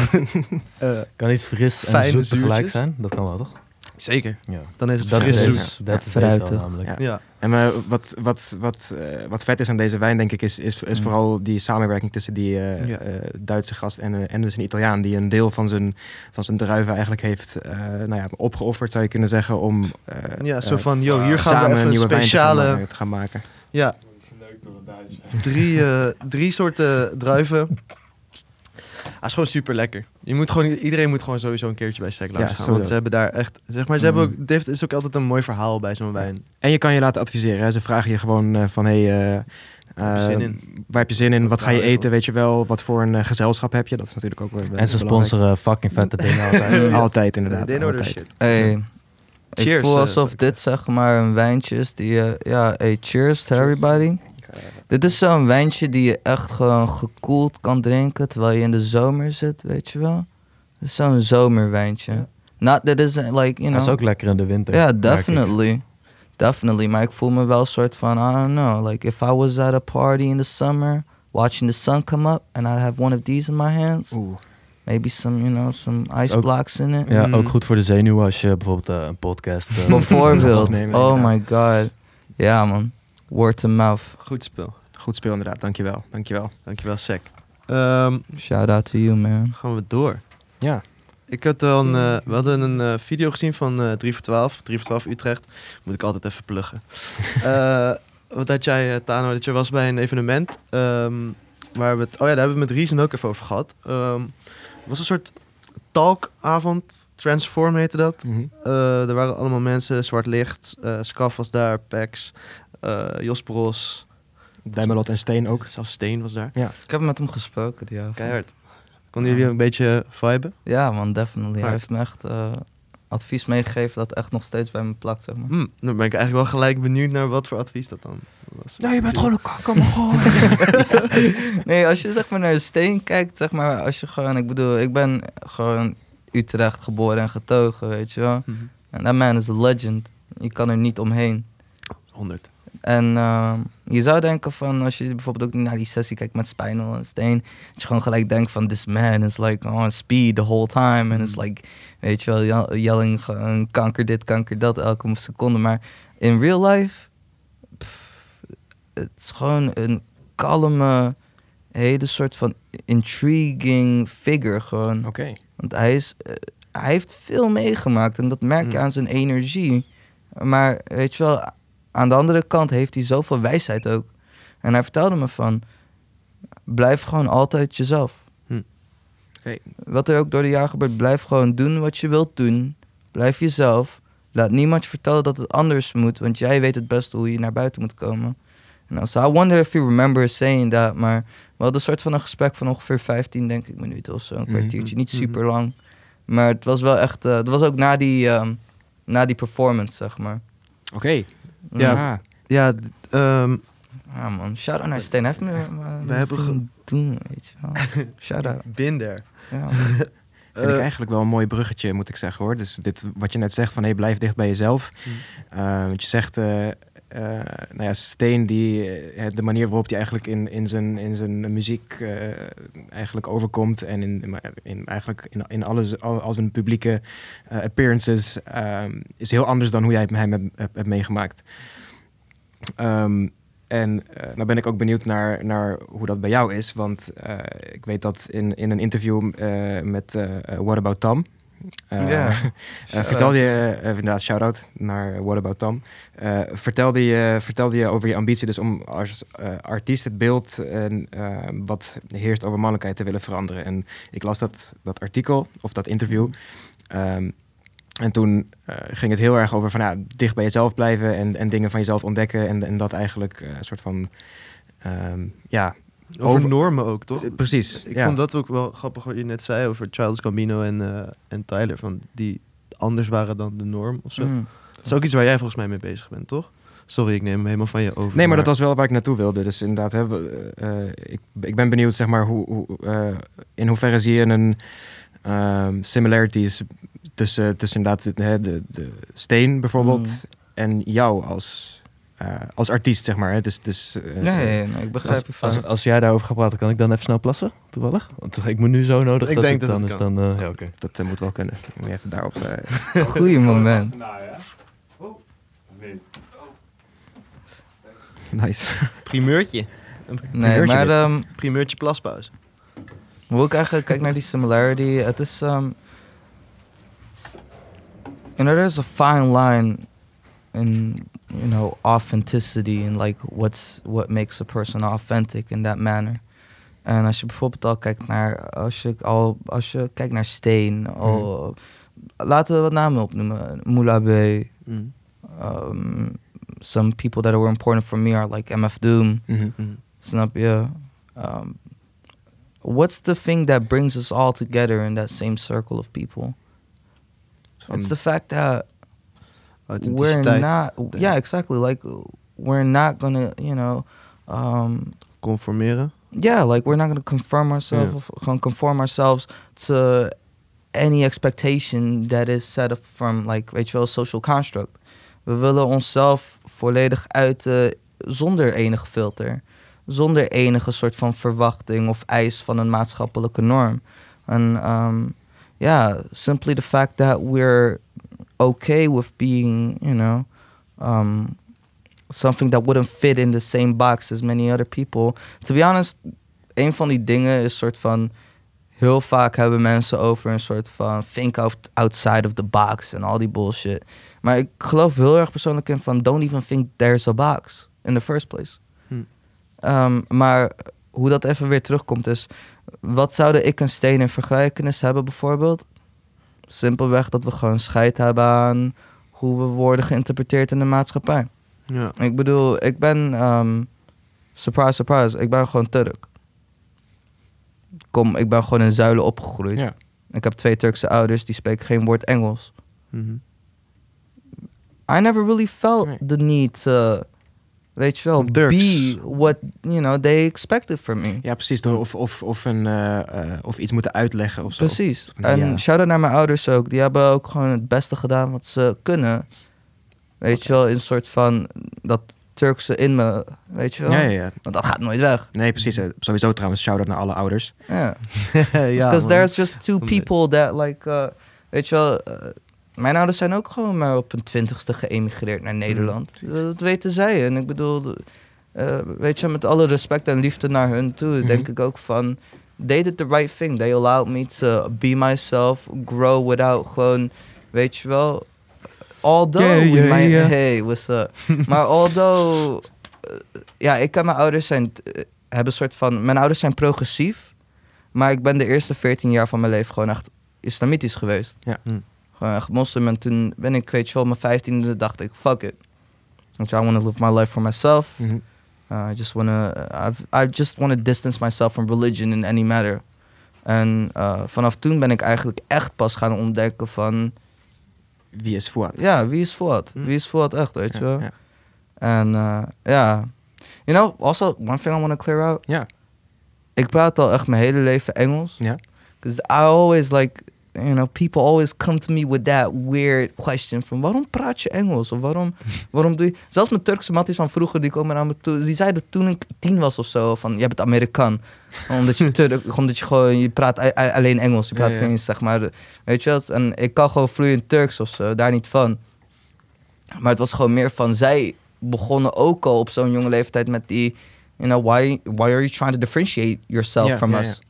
Eh, Kan iets fris en zoet tegelijk zijn? Dat kan wel, toch? Zeker. Ja. Dan is het Dat fris is, zoet. dat is wel namelijk. Ja. Ja. En eh, wat, wat, wat, eh, wat vet is aan deze wijn, denk ik, is, is, is Mm. vooral die samenwerking tussen die eh, Ja. Duitse gast en, en dus een Italiaan, die een deel van zijn, van zijn druiven eigenlijk heeft eh, nou ja, opgeofferd, zou je kunnen zeggen, om eh, ja, zo van, yo, hier gaan we even een nieuwe wijn te gaan speciale... ma- te gaan maken. Ja. Drie, eh, drie soorten druiven. Ah, is gewoon super lekker. Je moet gewoon, iedereen moet gewoon sowieso een keertje bij Ja, gaan. sowieso. Want ze hebben daar echt... Zeg maar, ze hebben Mm. ook, dit is ook altijd een mooi verhaal bij zo'n wijn. En je kan je laten adviseren. Hè? Ze vragen je gewoon eh, van, hey, eh, Heb eh, zin in? waar heb je zin in? Wat ga je eten? Weet je wel? Wat voor een gezelschap heb je? Dat is natuurlijk ook wel En ze sponsoren fucking vette dingen *laughs* altijd. Ja. Altijd, inderdaad. They know their altijd. shit. Hey, ik Cheers, voel eh, alsof ik dit zeg maar een wijntje is die je... Ja, hey, cheers to everybody. Dit is zo'n wijntje die je echt gewoon gekoeld kan drinken terwijl je in de zomer zit, weet je wel. Het is zo'n zomerwijntje. Not that is like, you know. Dat is ook lekker in de winter. Ja, ik. definitely. Definitely. Maar ik voel me wel een soort van, I don't know. Like if I was at a party in the summer, watching the sun come up, and I'd have one of these in my hands. Oeh. Maybe some, you know, some ice Ook- blocks in it. Ja, Mm. ook goed voor de zenuwen als je bijvoorbeeld eh, een podcast... eh, Bijvoorbeeld. *laughs* oh my god. Ja man. Word to mouth. Goed spel. Goed speel inderdaad, dankjewel. dankjewel. Dankjewel, Sec. Ehm, Shout out to you man. gaan we door. Ja, Ik had een, eh, we hadden een eh, video gezien van eh 3 voor 12. 3 voor 12 Utrecht. Moet ik altijd even pluggen. *laughs* Eh, wat had jij, Tano, dat je was bij een evenement. ehm, waar we het, oh ja, daar hebben we het met Reason ook even over gehad. Ehm, het was een soort talkavond. Transform heette dat. Mhm. Eh, er waren allemaal mensen, Zwart Licht, eh Scaf was daar, Pex, eh Jos Bros, Duimelot en Steen ook. zelfs Steen was daar. Ik heb met hem gesproken die avond. Keihard. Konden jullie een beetje viben? Ja man, definitely. Hij heeft me echt eh, advies meegegeven dat echt nog steeds bij me plakt, zeg maar. Hm, dan ben ik eigenlijk wel gelijk benieuwd naar wat voor advies dat dan was. Nou, je bent gewoon een *laughs* kakkermogol. *laughs* nee, als je zeg maar naar de steen kijkt, zeg maar, als je gewoon, ik bedoel, ik ben gewoon Utrecht geboren en getogen, weet je wel. Mhm. En dat man is a legend. Je kan er niet omheen. 100. En ehm, je zou denken van, als je bijvoorbeeld ook naar die sessie kijkt met Spinal en Steen, dat je gewoon gelijk denkt van, this man is like on speed the whole time. En is like, weet je wel, ye- yelling gewoon kanker dit, kanker dat elke seconde. Maar in real life, pff, het is gewoon een kalme, hele soort van intriguing figure gewoon. Oké. Want hij, is, eh, hij heeft veel meegemaakt en dat merk je Mm. aan zijn energie. Maar weet je wel, aan de andere kant heeft hij zoveel wijsheid ook. En hij vertelde me van, blijf gewoon altijd jezelf. Hm. Oké. Wat er ook door de jaren gebeurt, blijf gewoon doen wat je wilt doen. Blijf jezelf. Laat niemand je vertellen dat het anders moet, want jij weet het best hoe je naar buiten moet komen. En so I wonder if you remember saying that, maar we hadden een soort van een gesprek van ongeveer 15, denk ik, minuten of zo, een Mhm. kwartiertje. Niet Mhm. super lang. Maar het was wel echt, eh, het was ook na die, ehm, na die performance, zeg maar. Oké. Ja. Ah. Ja, ehm, Ja man, shout out naar me, me We hebben doen, weet je wel. *laughs* Shout out. been there. Ja. *laughs* Vind ik Eh, eigenlijk wel een mooi bruggetje, moet ik zeggen hoor. Dus dit, wat je net zegt van hey, blijf dicht bij jezelf. Mm. Eh, want je zegt, eh, eh, nou ja, Steen, die, eh, de manier waarop hij eigenlijk in, in, zijn, in zijn muziek eh, eigenlijk overkomt en in, in, eigenlijk in, in alles, al, al zijn publieke appearances, ehm, is heel anders dan hoe jij hem hebt, hebt, hebt meegemaakt. Ehm, en nou ben ik ook benieuwd naar, naar hoe dat bij jou is. Want ik weet dat in, in een interview met What About Tam... eh, Ja. *laughs* eh, vertelde je, eh, inderdaad, shout-out naar What About. Eh, vertelde, je, vertelde je over je ambitie dus om als artiest het beeld en, wat heerst over mannelijkheid te willen veranderen. En ik las dat, dat artikel, of dat interview. Ehm, en toen ging het heel erg over van ja, dicht bij jezelf blijven en, en dingen van jezelf ontdekken. En, en dat eigenlijk een soort van, ehm, ja, Over, Over- normen ook, toch? eh, precies. Ik ja. vond dat ook wel grappig wat je net zei over Childs Gambino en, eh, en Tyler. Van die anders waren dan de norm of zo. Mm. Dat is ook iets waar jij volgens mij mee bezig bent, toch? Sorry, ik neem hem helemaal van je over. Nee, maar dat was wel waar ik naartoe wilde. Dus inderdaad, hè, we, eh, ik, ik ben benieuwd, zeg maar, hoe, hoe, eh, in hoeverre zie je een ehm, similarities tussen, tussen inderdaad de, de, de steen bijvoorbeeld Mm. en jou als, als artiest, zeg maar. Hè. Dus, dus, eh, Ja, ja, ja, nee, ik begrijp je Als, van. als jij daarover gaat praten, kan ik dan even snel plassen, toevallig? Want ik moet nu zo nodig Ik dat denk het dat dan is kan. dan... eh, ja, oké. Dat eh, moet wel kunnen. Ik moet even daarop... eh, Goeie moment. Nou ja. Oh. Nee. *laughs* nice. Primeurtje. Nee, Primeurtje maar dit. ehm, Primeurtje plaspauze. hoe ik eigenlijk kijk naar die similarity, het is... ehm you know, there's a fine line in, you know, authenticity and like what's, what makes a person authentic in that manner. En als je bijvoorbeeld al kijkt naar, als je, al, als je kijkt naar Steen, al, laten we wat namen opnoemen. Moula B, Mm. um, some people that were important for me are like MF Doom, Mhm. Mm. snap je? Um, what's the thing that brings us all together in that same circle of people? Van- It's the fact that we're not, yeah, exactly. Like we're not gonna, you know, um, Conformeren. yeah, like we're not gonna conform ourselves, gonna conform ourselves to any expectation that is set up from like, weet je wel, social construct. We willen onszelf volledig uiten zonder enige filter, zonder enige soort van verwachting of eis van een maatschappelijke norm. En um, yeah, simply the fact that we're okay with being, you know, um, something that wouldn't fit in the same box as many other people. To be honest, een van die dingen is soort van heel vaak hebben mensen over een soort van think out, outside of the box en al die bullshit. Maar ik geloof heel erg persoonlijk in van don't even think there's a box in the first place. Hm. Ehm, maar hoe dat even weer terugkomt is, wat zouden ik en Steen in vergelijkenis hebben bijvoorbeeld? Simpelweg dat we gewoon scheid hebben aan hoe we worden geïnterpreteerd in de maatschappij. Ja. Ik bedoel, ik ben, ehm, surprise, surprise, ik ben gewoon Turk. Kom, ik ben gewoon in Zuilen opgegroeid. Ja. Ik heb twee Turkse ouders, die spreken geen woord Engels. Mhm. I never really felt Nee. the need to, weet je wel, be what, you know, they expected from me. Ja, precies. Of, of, of, een, eh, eh, of iets moeten uitleggen of zo. Precies. En ja. shout-out naar mijn ouders ook. Die hebben ook gewoon het beste gedaan wat ze kunnen. Weet je wel, in een soort van dat Turkse in me, weet je wel. Ja, ja, ja. Want dat gaat nooit weg. Nee, precies. Eh, Sowieso trouwens, shout-out naar alle ouders. Ja. *laughs* ja, Because there's just two people that like, uh, weet je wel, uh, mijn ouders zijn ook gewoon maar op hun twintigste geëmigreerd naar Nederland. Mm. Dat weten zij. En ik bedoel, uh, weet je, met alle respect en liefde naar hun toe, Mhm. denk ik ook van, they did the right thing. They allowed me to be myself, grow without gewoon, weet je wel, although Yeah, we yeah, might, yeah. hey, what's up? *laughs* maar although, uh, ja, ik en mijn ouders zijn, eh, hebben een soort van, mijn ouders zijn progressief, maar ik ben de eerste 14 jaar van mijn leven gewoon echt islamitisch geweest. Ja. Hm. Gewoon echt moslim. En toen ben ik, weet je wel, mijn 15e dacht ik, fuck it. Want I want to live my life for myself. Mhm. Uh, I just want to, I just want to distance myself from religion in any matter. En uh, vanaf toen ben ik eigenlijk echt pas gaan ontdekken van, Wie is Fuad? ja, wie is Fuad? Hm. Wie is Fuad echt, weet je wel? En uh, ja, you know, also one thing I want to clear out. Ja. Ik praat al echt mijn hele leven Engels. Ja. Because I always like, you know, people always come to me with that weird question van waarom praat je Engels? Of waarom, *laughs* waarom doe je... Zelfs mijn Turkse matties van vroeger, die komen naar me toe. Die zeiden toen ik tien was of zo, van jij bent Amerikaan. *laughs* Omdat je, Turk, omdat je gewoon, je praat alleen Engels. Je praat Ja, ja. geen eens, zeg maar. Weet je wat? En ik kan gewoon vloeiend Turks of zo, daar niet van. Maar het was gewoon meer van, zij begonnen ook al op zo'n jonge leeftijd met die... You know, why, why are you trying to differentiate yourself from us?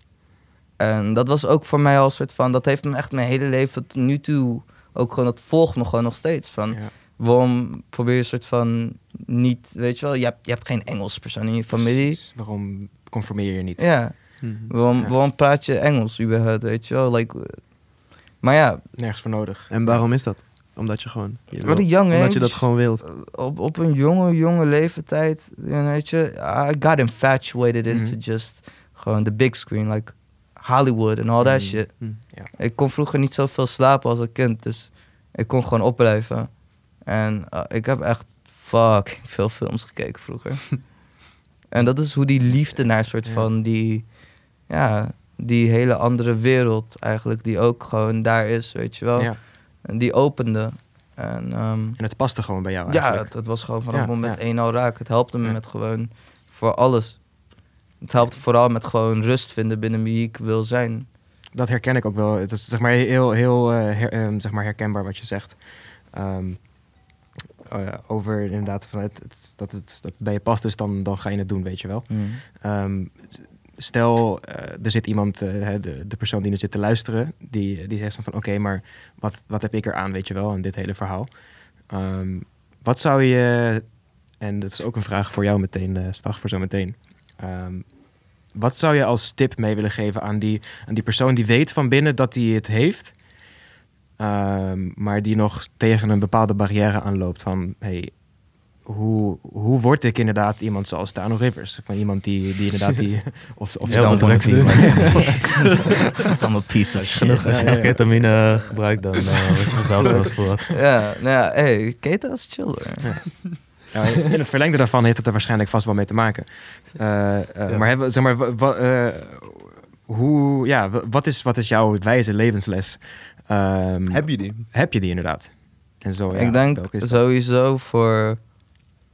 En dat was ook voor mij al een soort van... Dat heeft me echt mijn hele leven tot nu toe... Ook gewoon, dat volgt me gewoon nog steeds. Van, Ja. waarom probeer je een soort van niet... Weet je wel, je hebt, je hebt geen Engels persoon in je familie. Precies. Waarom conformeer je niet? Ja, Mhm. waarom, Ja. waarom praat je Engels überhaupt, weet je wel? Like, eh, maar ja, Nergens voor nodig. En waarom is dat? Omdat je gewoon... Je Wat wil- een young omdat je dat gewoon wilt. op, op een jonge, jonge leeftijd, weet je, I got infatuated into Mhm. just gewoon the big screen, like Hollywood en all that Mhm. shit. Mhm. Ik kon vroeger niet zoveel slapen als een kind, dus ik kon gewoon opblijven. En eh, ik heb echt fucking veel films gekeken vroeger. *laughs* en dat is hoe die liefde naar een soort Ja. van die, ja, die hele andere wereld eigenlijk, die ook gewoon daar is, weet je wel. Ja. En die opende. En, ehm, En het paste gewoon bij jou ja, eigenlijk. het, het was gewoon vanaf Ja, moment ja. één al raak. Het helpte me Ja. met gewoon voor alles. Het helpt vooral met gewoon rust vinden binnen wie ik wil zijn. Dat herken ik ook wel. Het is zeg maar heel, heel eh, her- ehm, zeg maar herkenbaar wat je zegt. Ehm, eh, over inderdaad van het, dat, het, dat het bij je past, dus dan, dan ga je het doen, weet je wel. Ehm, stel, eh, er zit iemand, de, de persoon die nu zit te luisteren, die, die zegt dan van oké, maar wat, wat heb ik er aan, weet je wel, aan dit hele verhaal. Wat zou je, en dat is ook een vraag voor jou meteen, eh Stag, voor zo meteen. Wat zou je als tip mee willen geven aan die, aan die persoon die weet van binnen dat hij het heeft, ehm, maar die nog tegen een bepaalde barrière aanloopt van hey, hoe, hoe word ik inderdaad iemand zoals Tano Rivers? Van iemand die, die inderdaad die... *laughs* Of, of Heel veel drugs doen. *laughs* *laughs* I'm a piece of Als je nog, shit. als je nog ketamine gebruikt, dan eh word je vanzelf zoals voor. Ja, nou ja, hey, Keta is chill in het verlengde daarvan heeft het er waarschijnlijk vast wel mee te maken. Eh, eh, Ja. Maar, hebben, zeg maar eh, hoe, ja, wa- wat, is, wat is jouw wijze levensles? Ehm, Heb je die? heb je die inderdaad? En zo, ja, ik denk sowieso voor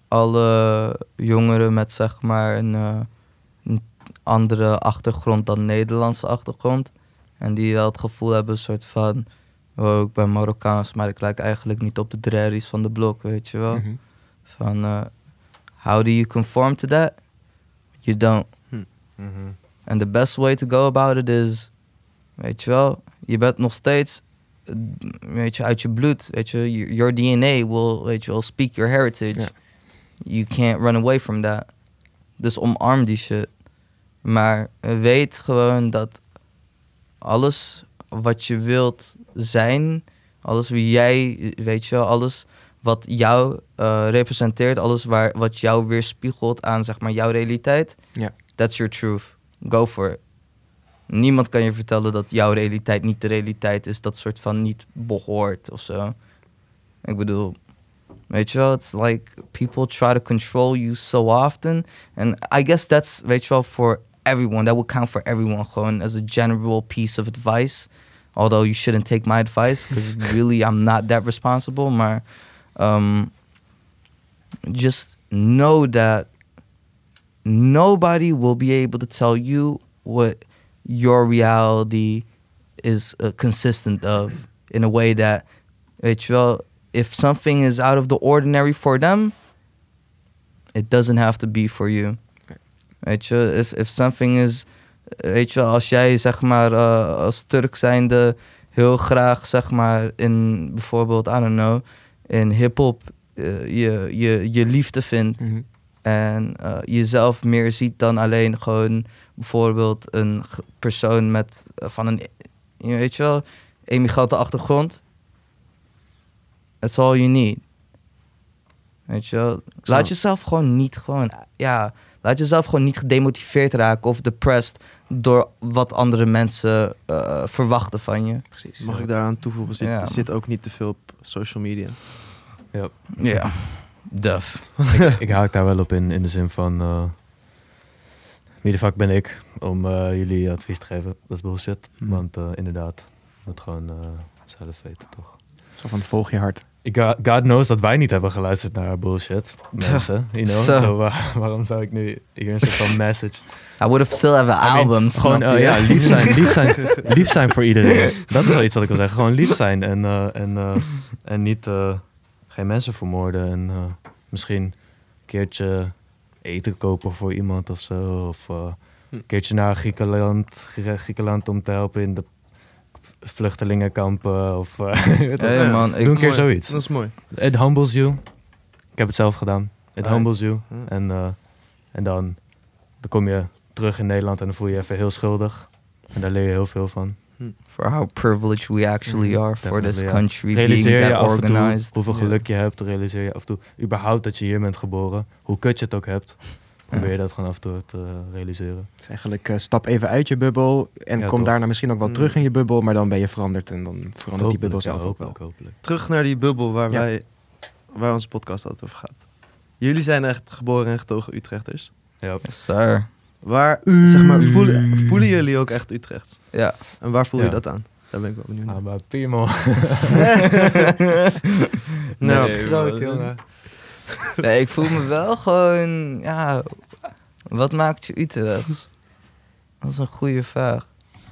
alle jongeren met zeg maar een, eh, een andere achtergrond dan Nederlandse achtergrond. En die wel het gevoel hebben, een soort van, oh, ik ben Marokkaans, maar ik lijk eigenlijk niet op de drerries van de blok, weet je wel. Mhm. Van, eh, how do you conform to that? You don't. Mhm. And the best way to go about it is, weet je wel, je bent nog steeds, weet je, uit je bloed, weet je, your DNA will, weet je wel, speak your heritage. Ja. You can't run away from that. Dus omarm die shit. Maar weet gewoon dat alles wat je wilt zijn, alles wie jij, weet je wel, alles wat jou eh, representeert, alles waar, wat jou weerspiegelt aan, zeg maar, jouw realiteit, Ja. that's your truth. Go for it. Niemand kan je vertellen dat jouw realiteit niet de realiteit is, dat soort van niet behoort of zo. Ik bedoel, weet je wel, it's like people try to control you so often. And I guess that's, weet je wel, for everyone. That would count for everyone, gewoon as a general piece of advice. Although you shouldn't take my advice, because really I'm not that responsible. Maar um, just know that nobody will be able to tell you what your reality is uh, consistent of in a way that weet je wel if something is out of the ordinary for them it doesn't have to be for you. Weet je if, if something is weet je wel als jij zeg maar uh, als Turk zijnde heel graag zeg maar in bijvoorbeeld I don't know in hip-hop uh, je, je, je liefde vindt Mhm. en eh, jezelf meer ziet dan alleen gewoon bijvoorbeeld een persoon met eh, van een, weet je wel, emigrante achtergrond. That's all you need. Weet je wel, laat jezelf gewoon niet gewoon, ja, laat jezelf gewoon niet gedemotiveerd raken of depressed door wat andere mensen eh, verwachten van je. Precies. Mag ik daaraan toevoegen? Zit, Ja. zit ook niet te veel op social media. Ja. Ja, duf. ik, ik haak daar wel op in, in de zin van... eh wie de fuck ben ik om eh, jullie advies te geven? Dat is bullshit. Hmm. Want eh, inderdaad, moet gewoon eh, zelf weten, toch? Zo van volg je hart. God knows dat wij niet hebben geluisterd naar bullshit. Mensen, you know. Uh, waarom zou ik nu hier een soort van *laughs* message... I would have still have an I mean, album, Gewoon, je? ja, lief zijn, *laughs* lief, zijn, lief zijn voor iedereen. Dat is wel iets wat ik wil zeggen. Gewoon lief zijn en, eh, en, eh, en niet eh, geen mensen vermoorden. En misschien een keertje eten kopen voor iemand of zo. Of een keertje naar Griekenland, Grie- Griekenland om te helpen in de vluchtelingenkampen. Of, eh, *laughs* Hey wel. man, ik, Doe een keer Mooi. zoiets. Dat is mooi. It humbles you. Ik heb het zelf gedaan. It Right. humbles you. Ja. En, eh, en dan, dan kom je terug in Nederland en dan voel je je even heel schuldig. En daar leer je heel veel van. for how privileged we actually Mhm, are for this ja. country being Realiseer je that af en toe organized. hoeveel geluk je hebt. Realiseer je af en toe überhaupt dat je hier bent geboren. Hoe kut je het ook hebt. Probeer je dat gewoon af en toe te realiseren. Dus eigenlijk eh, stap even uit je bubbel en Ja, kom toch. daarna misschien ook wel Mm. terug in je bubbel, maar dan ben je veranderd en dan verandert die bubbel ja, zelf ook wel. hopelijk. Terug naar die bubbel waar, Ja. wij, waar onze podcast altijd over gaat. Jullie zijn echt geboren en getogen Utrechters. Ja. Yes, sir. Waar, zeg maar, voelen, voelen jullie ook echt Utrecht? Ja. En waar voel je dat aan? Daar ben ik wel benieuwd naar. Ah, maar Piemel. *laughs* Nou, Nee, groot, man. *laughs* Nee, ik voel me wel gewoon, ja, wat maakt je Utrechts? Dat is een goede vraag.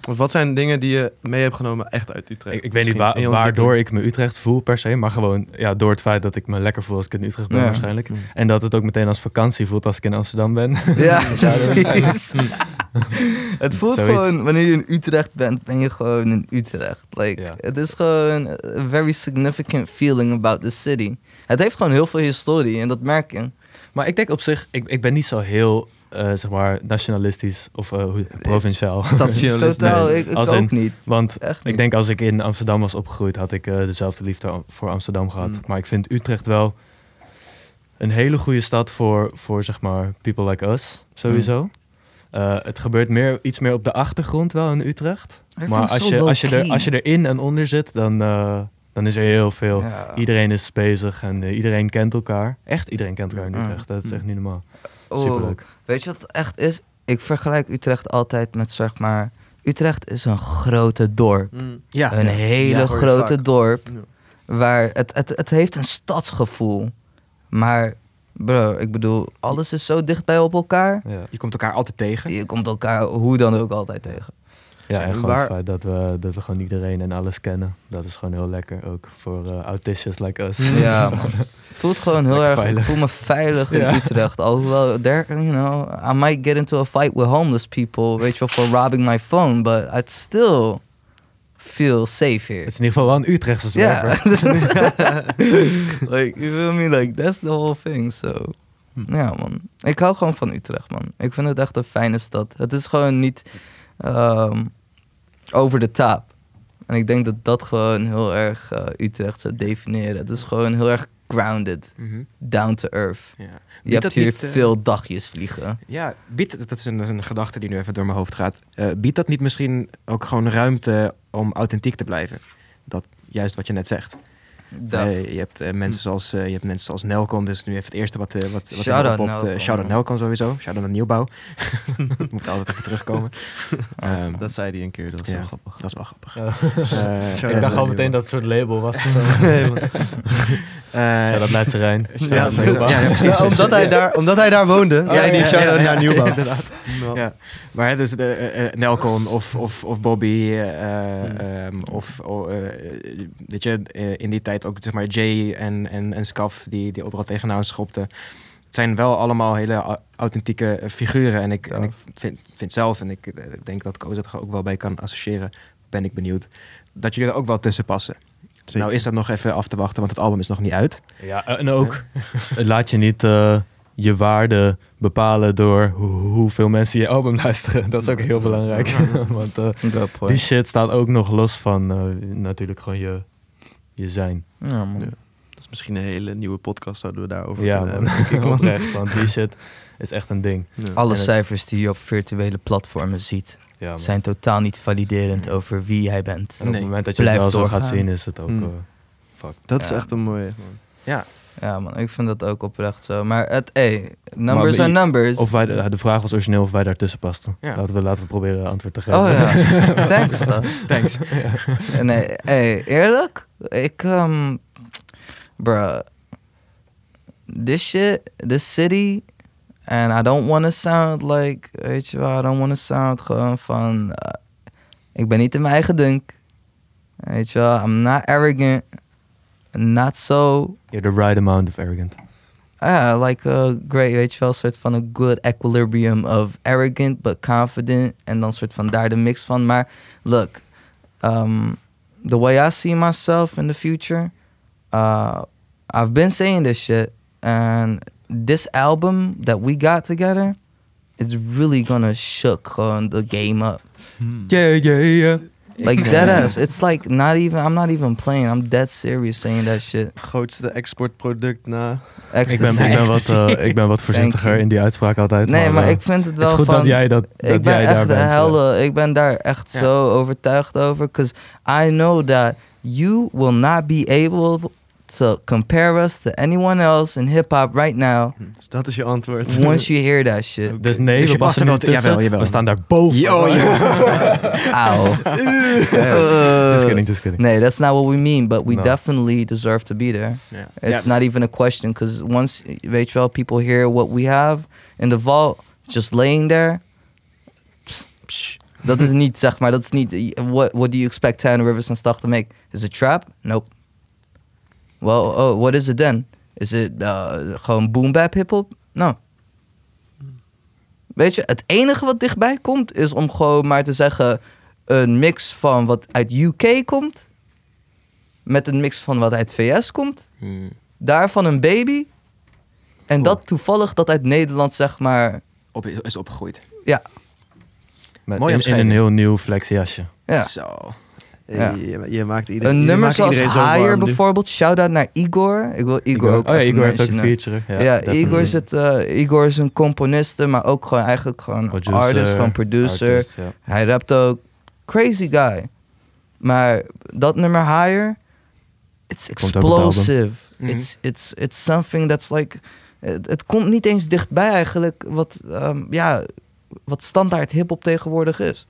of wat zijn dingen die je mee hebt genomen echt uit Utrecht? Ik, ik weet niet wa- waardoor ik me Utrecht voel per se, maar gewoon ja, door het feit dat ik me lekker voel als ik in Utrecht ben Ja. waarschijnlijk. Mm. En dat het ook meteen als vakantie voelt als ik in Amsterdam ben. Ja, *laughs* precies. *laughs* Het voelt Zoiets. gewoon, wanneer je in Utrecht bent, ben je gewoon in Utrecht. Like, Ja. Het is gewoon a very significant feeling about the city. Het heeft gewoon heel veel historie en dat merk je. Maar ik denk op zich, ik, ik ben niet zo heel, eh, zeg maar, nationalistisch of hoe- provinciaal. *laughs* Stationalist. Totaal, Nee, ik, ik als ook in- niet. Want ik denk als ik in Amsterdam was opgegroeid, had ik dezelfde liefde voor Amsterdam gehad. Mm. Maar ik vind Utrecht wel een hele goede stad voor, voor zeg maar, people like us, sowieso. Mm. Het gebeurt meer, iets meer op de achtergrond wel in Utrecht. Ik maar als je, als, je er, als je erin en onder zit, dan, dan is er heel veel. Ja. Iedereen is bezig en eh, iedereen kent elkaar. Echt iedereen kent elkaar in Mm. Utrecht. Dat is echt niet normaal. Oh, Superleuk. Weet je wat het echt is? Ik vergelijk Utrecht altijd met zeg maar... Utrecht is een grote dorp. Mm. Ja, een ja. hele Ja, grote vaak. dorp. Ja. Waar het, het, het heeft een stadsgevoel. Maar bro, ik bedoel, alles is zo dichtbij op elkaar. Ja, Je komt elkaar altijd tegen. Je komt elkaar hoe dan ook altijd tegen. Ja en gewoon Waar- het feit dat we, dat we gewoon iedereen en alles kennen. Dat is gewoon heel lekker. Ook voor uh, autistjes like us. Ja, man. *laughs* Voelt gewoon heel Lekker erg. veilig. Ik voel me veilig in Ja. Utrecht. Alhoewel, there, you know, I might get into a fight with homeless people, weet je wel, for robbing my phone, but I'd still feel safe here. Het is in ieder geval wel een Utrechtse zwerver. *laughs* like, you feel me? Like, that's the whole thing, so. Hm. Ja, man. Ik hou gewoon van Utrecht, man. Ik vind het echt een fijne stad. Het is gewoon niet ehm, over de top. En ik denk dat dat gewoon heel erg eh, Utrecht zou definiëren. Het is gewoon heel erg grounded, Mhm. down to earth. Ja. Je hebt dat hier niet, eh, veel dagjes vliegen. Ja, biedt, dat is een, een gedachte die nu even door mijn hoofd gaat. Eh, biedt dat niet misschien ook gewoon ruimte om authentiek te blijven? Dat juist wat je net zegt. Je, hebt, eh, mensen zoals, eh, je hebt mensen zoals Nelcon, dus nu even het eerste wat, eh wat, wat Shout-out. Eh, Nelcon. Shout-out Nelcon sowieso. Shout-out naar Nieuwbouw. *laughs* Moet altijd even terugkomen. *laughs* Ehm, Dat zei hij een keer, dat was Ja. wel grappig. dat is wel grappig. Eh, Shout-out ik dacht al meteen dat het soort label was. of zo. *laughs* Nee, eh, Ja, Leidse Rijn. Omdat, hij daar, omdat hij daar woonde, zei ja, hij ja, shout-out naar ja, Nieuwbouw. inderdaad. Ja. Maar dus de, Nelcon of, of, of Bobby, eh, Hmm. ehm, of oh, weet je, in die tijd ook zeg maar Jay en, en, en Scaf die, die overal tegenaan schopten. Het zijn wel allemaal hele au- authentieke eh, figuren. En ik, en ik vind, vind zelf, en ik eh, denk dat Koos het er ook wel bij kan associëren, ben ik benieuwd, dat jullie er ook wel tussen passen. Zeker. Nou is dat nog even af te wachten, want het album is nog niet uit. Ja, en ook *laughs* laat je niet eh, je waarde bepalen door hoe- hoeveel mensen je album luisteren. Dat is ook heel belangrijk. *laughs* Want eh, die shit staat ook nog los van eh, natuurlijk gewoon je, je zijn. Ja, man. Ja. Dat is misschien een hele nieuwe podcast, zouden we daarover Ja, kunnen hebben, *laughs* oprecht. Want die shit is echt een ding. Ja. Alle En het- cijfers die je op virtuele platformen ziet, Ja, zijn totaal niet validerend over wie jij bent. En op Nee. het moment dat je het Blijf wel zo gaat doorgaan. zien, is het ook... Hmm. eh, fuck. Dat is echt een mooie. Man. Ja, man, ik vind dat ook oprecht zo. Maar het, hey, numbers Maar are numbers. Of wij, de vraag was origineel of wij daartussen pasten. Ja. Laten, we, laten we proberen antwoord te geven. Oh ja, *laughs* thanks dan. Thanks. *laughs* Nee, hey, eerlijk? Ik, um, bruh. This shit, this city, and I don't want to sound like, weet je wel, I don't want to sound gewoon van, uh, ik ben niet in mijn eigen dunk. Weet je wel, I'm not arrogant, not so, You're the right amount of arrogant. yeah, like a great, weet je wel, soort van een good equilibrium of arrogant but confident. En dan soort van daar de mix van. Maar look, um, the way I see myself in the future, uh, I've been saying this shit. And this album that we got together, it's really gonna shook gewoon the game up. Yeah, yeah, yeah. Like dead ass. It's like not even, I'm not even playing. I'm dead serious saying that shit. Grootste exportproduct na. Ik ben, ik, ben wat, eh, ik ben wat *laughs* voorzichtiger in die uitspraak altijd. Nee, maar eh, ik vind het Het wel is goed van... dat jij, dat, dat ik ben jij daar echt de bent. eh. helle, ik ben daar echt Ja. zo overtuigd over. Because I know that you will not be able to compare us to anyone else in hip-hop right now. Dus dat is je antwoord. once you hear that shit. Dus nee, Dus we past er passen wel wel tussen. jawel, jawel. We staan daar boven. Yo, yo. *laughs* Ow. just kidding, just kidding. Nee, that's not what we mean, but we No. definitely deserve to be there. Ja. It's Ja. not even a question, because once, weet je wel, people hear what we have in the vault, just laying there. pss, psh, Dat is niet, zeg maar, dat is niet, what, what do you expect Tan Rivers and stuff to make? Is it trap? Nope. Well, oh, what is it then? Is it uh, gewoon boom bap hip-hop? No. Weet je, het enige wat dichtbij komt is om gewoon maar te zeggen een mix van wat uit UK komt met een mix van wat uit VS komt Hmm. daarvan een baby. En Cool. dat toevallig dat uit Nederland, zeg maar. Op, is, is opgegroeid. Ja, Met, Mooie in, een heel nieuw flexjasje. ja. Zo. Ja. Je, je maakt iedereen, Een je nummer maakt zoals Higher bijvoorbeeld. Shout-out naar Igor. Ik wil Igor, ook oh ja, even Igor heeft ook een feature. Ja. Igor, is het, eh, Igor is een componiste, maar ook gewoon eigenlijk gewoon Producer, artist, gewoon producer. artist, ja. Hij rapt ook. Crazy guy. Maar dat nummer Higher, it's explosive. Mhm. It's, it's, it's something that's like... Het, het komt niet eens dichtbij eigenlijk wat, ehm, ja, wat standaard hip-hop tegenwoordig is.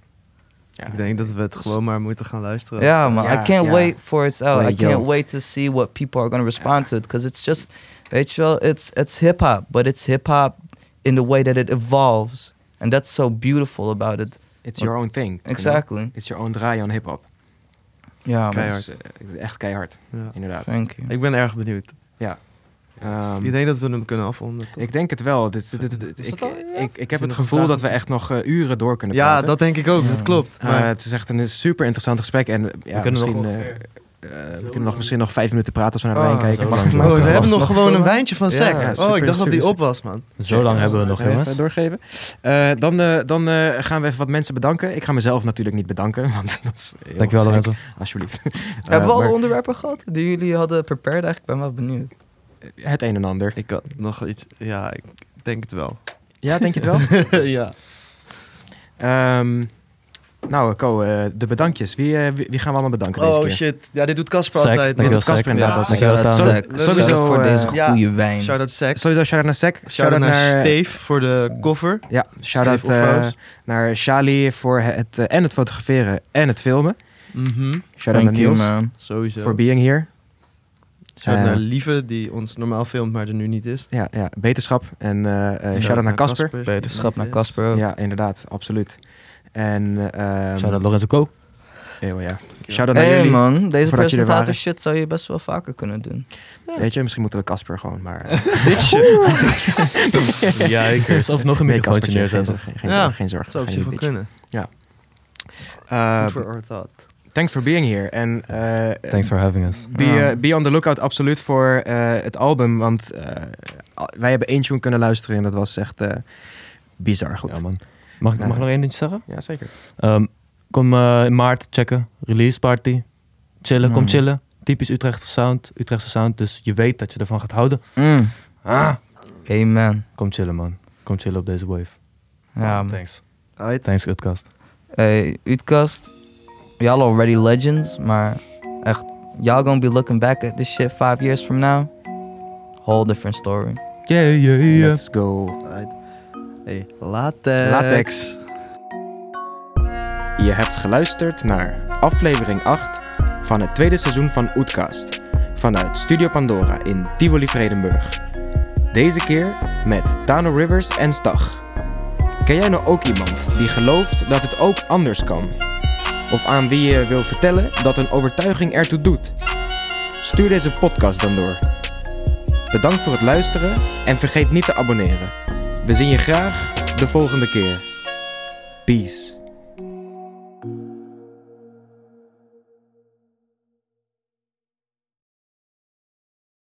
Ja. Ik denk dat we het gewoon maar moeten gaan luisteren. Ja, man. Ja, I can't ja. wait for it's out. I Wait, yo. can't wait to see what people are going to respond to it. Because it's just, weet je wel, it's, it's hip-hop. But it's hip-hop in the way that it evolves. And that's so beautiful about it. It's your own thing. you know? Exactly. It's your own draai on hip-hop. Ja, man. Keihard. Is, eh, echt keihard, Ja. inderdaad. Thank you. Ik ben erg benieuwd. Ehm, ik denk dat we hem kunnen afronden. toch? ik denk het wel. Dit, dit, dit- dit- Is ik, al? Ja? ik, ik heb het gevoel dat we echt nog eh, uren door kunnen ja, praten. dat denk ik ook. Ja. Dat klopt. Eh, Maar het is echt een super interessant gesprek. En eh, ja, We kunnen nog misschien, ongeveer eh, eh, we kunnen nog misschien nog vijf minuten praten als we naar de Oh, wijn kijken. Oh, maar- we hebben nog nog gewoon een wijntje van Ja, sec. ja, oh, super, ik dacht dat die op was, man. Zo lang hebben we nog, jongens. doorgeven. Eh, dan eh, dan eh, gaan we even wat mensen bedanken. Ik ga mezelf natuurlijk niet bedanken, *laughs* want dat is Dankjewel. Lorenzo. Alsjeblieft. Hebben we Eh, al maar onderwerpen gehad die jullie hadden prepared? Eigenlijk ben ik wel benieuwd. Het een en ander. Ik had nog iets. Ja, ik denk het wel. Ja, denk je het wel? *laughs* ja. Ehm, nou, Co, eh, de bedankjes. Wie, eh, wie, wie gaan we allemaal bedanken deze Oh keer? shit. Ja, dit doet Casper altijd. dankjewel, Dit doet Casper inderdaad altijd. Dankjewel, Shout-out. Sowieso, Shout-out voor deze ja. goede wijn. Shout-out Sec. Sowieso shout-out naar Sec. Shout-out naar Steve voor de cover. Ja, shout-out eh, naar Shali voor het, en het fotograferen en het filmen. Mhm. Shout-out Thank naar you, Niels man. Sowieso. voor being here. Shout-out Eh, naar Lieve, die ons normaal filmt, maar er nu niet is. Ja, ja beterschap. En eh eh shout-out naar Casper. Beterschap naar Casper. Ja, inderdaad, absoluut. En ehm Shout-out Lorenzo Co. eeuw, ja. Shout-out naar Hey jullie. man, deze presentator shit zou je best wel vaker kunnen doen. Weet je, misschien moeten we Casper gewoon maar... eh, *laughs* Jijkers. *laughs* Of nog een nee, microfoontje neerzetten. geen, geen, Ja, geen zorgen. Dat zou op zich wel kunnen. Food for our thought. Thanks for being here. En eh, Thanks for having us. Be, eh, be on the lookout absoluut voor eh, het album. Want eh, wij hebben één tune kunnen luisteren en dat was echt eh, bizar goed. Ja, man. Mag ik, mag ik nog één dingetje zeggen? Ja, zeker. Ehm, kom in maart checken. Release party. Chillen, kom Mm. chillen. Typisch Utrechtse sound. Utrechtse sound. Dus je weet dat je ervan gaat houden. Mm. Ah. Amen. Kom chillen, man. Kom chillen op deze wave. Ja, man. Thanks. Alright. Thanks, Utkast. Hey, Utkast. Y'all already legends, maar echt, y'all gonna be looking back at this shit five years from now. whole different story. Yeah, yeah, yeah. Let's go. Right. Hey, latex. Latex. Je hebt geluisterd naar aflevering 8 van het tweede seizoen van Oetkast vanuit Studio Pandora in Tivoli Vredenburg. Deze keer met Tano Rivers en Stag. Ken jij nou ook iemand die gelooft dat het ook anders kan? Of aan wie je wil vertellen dat een overtuiging ertoe doet? Stuur deze podcast dan door. Bedankt voor het luisteren en vergeet niet te abonneren. We zien je graag de volgende keer. Peace.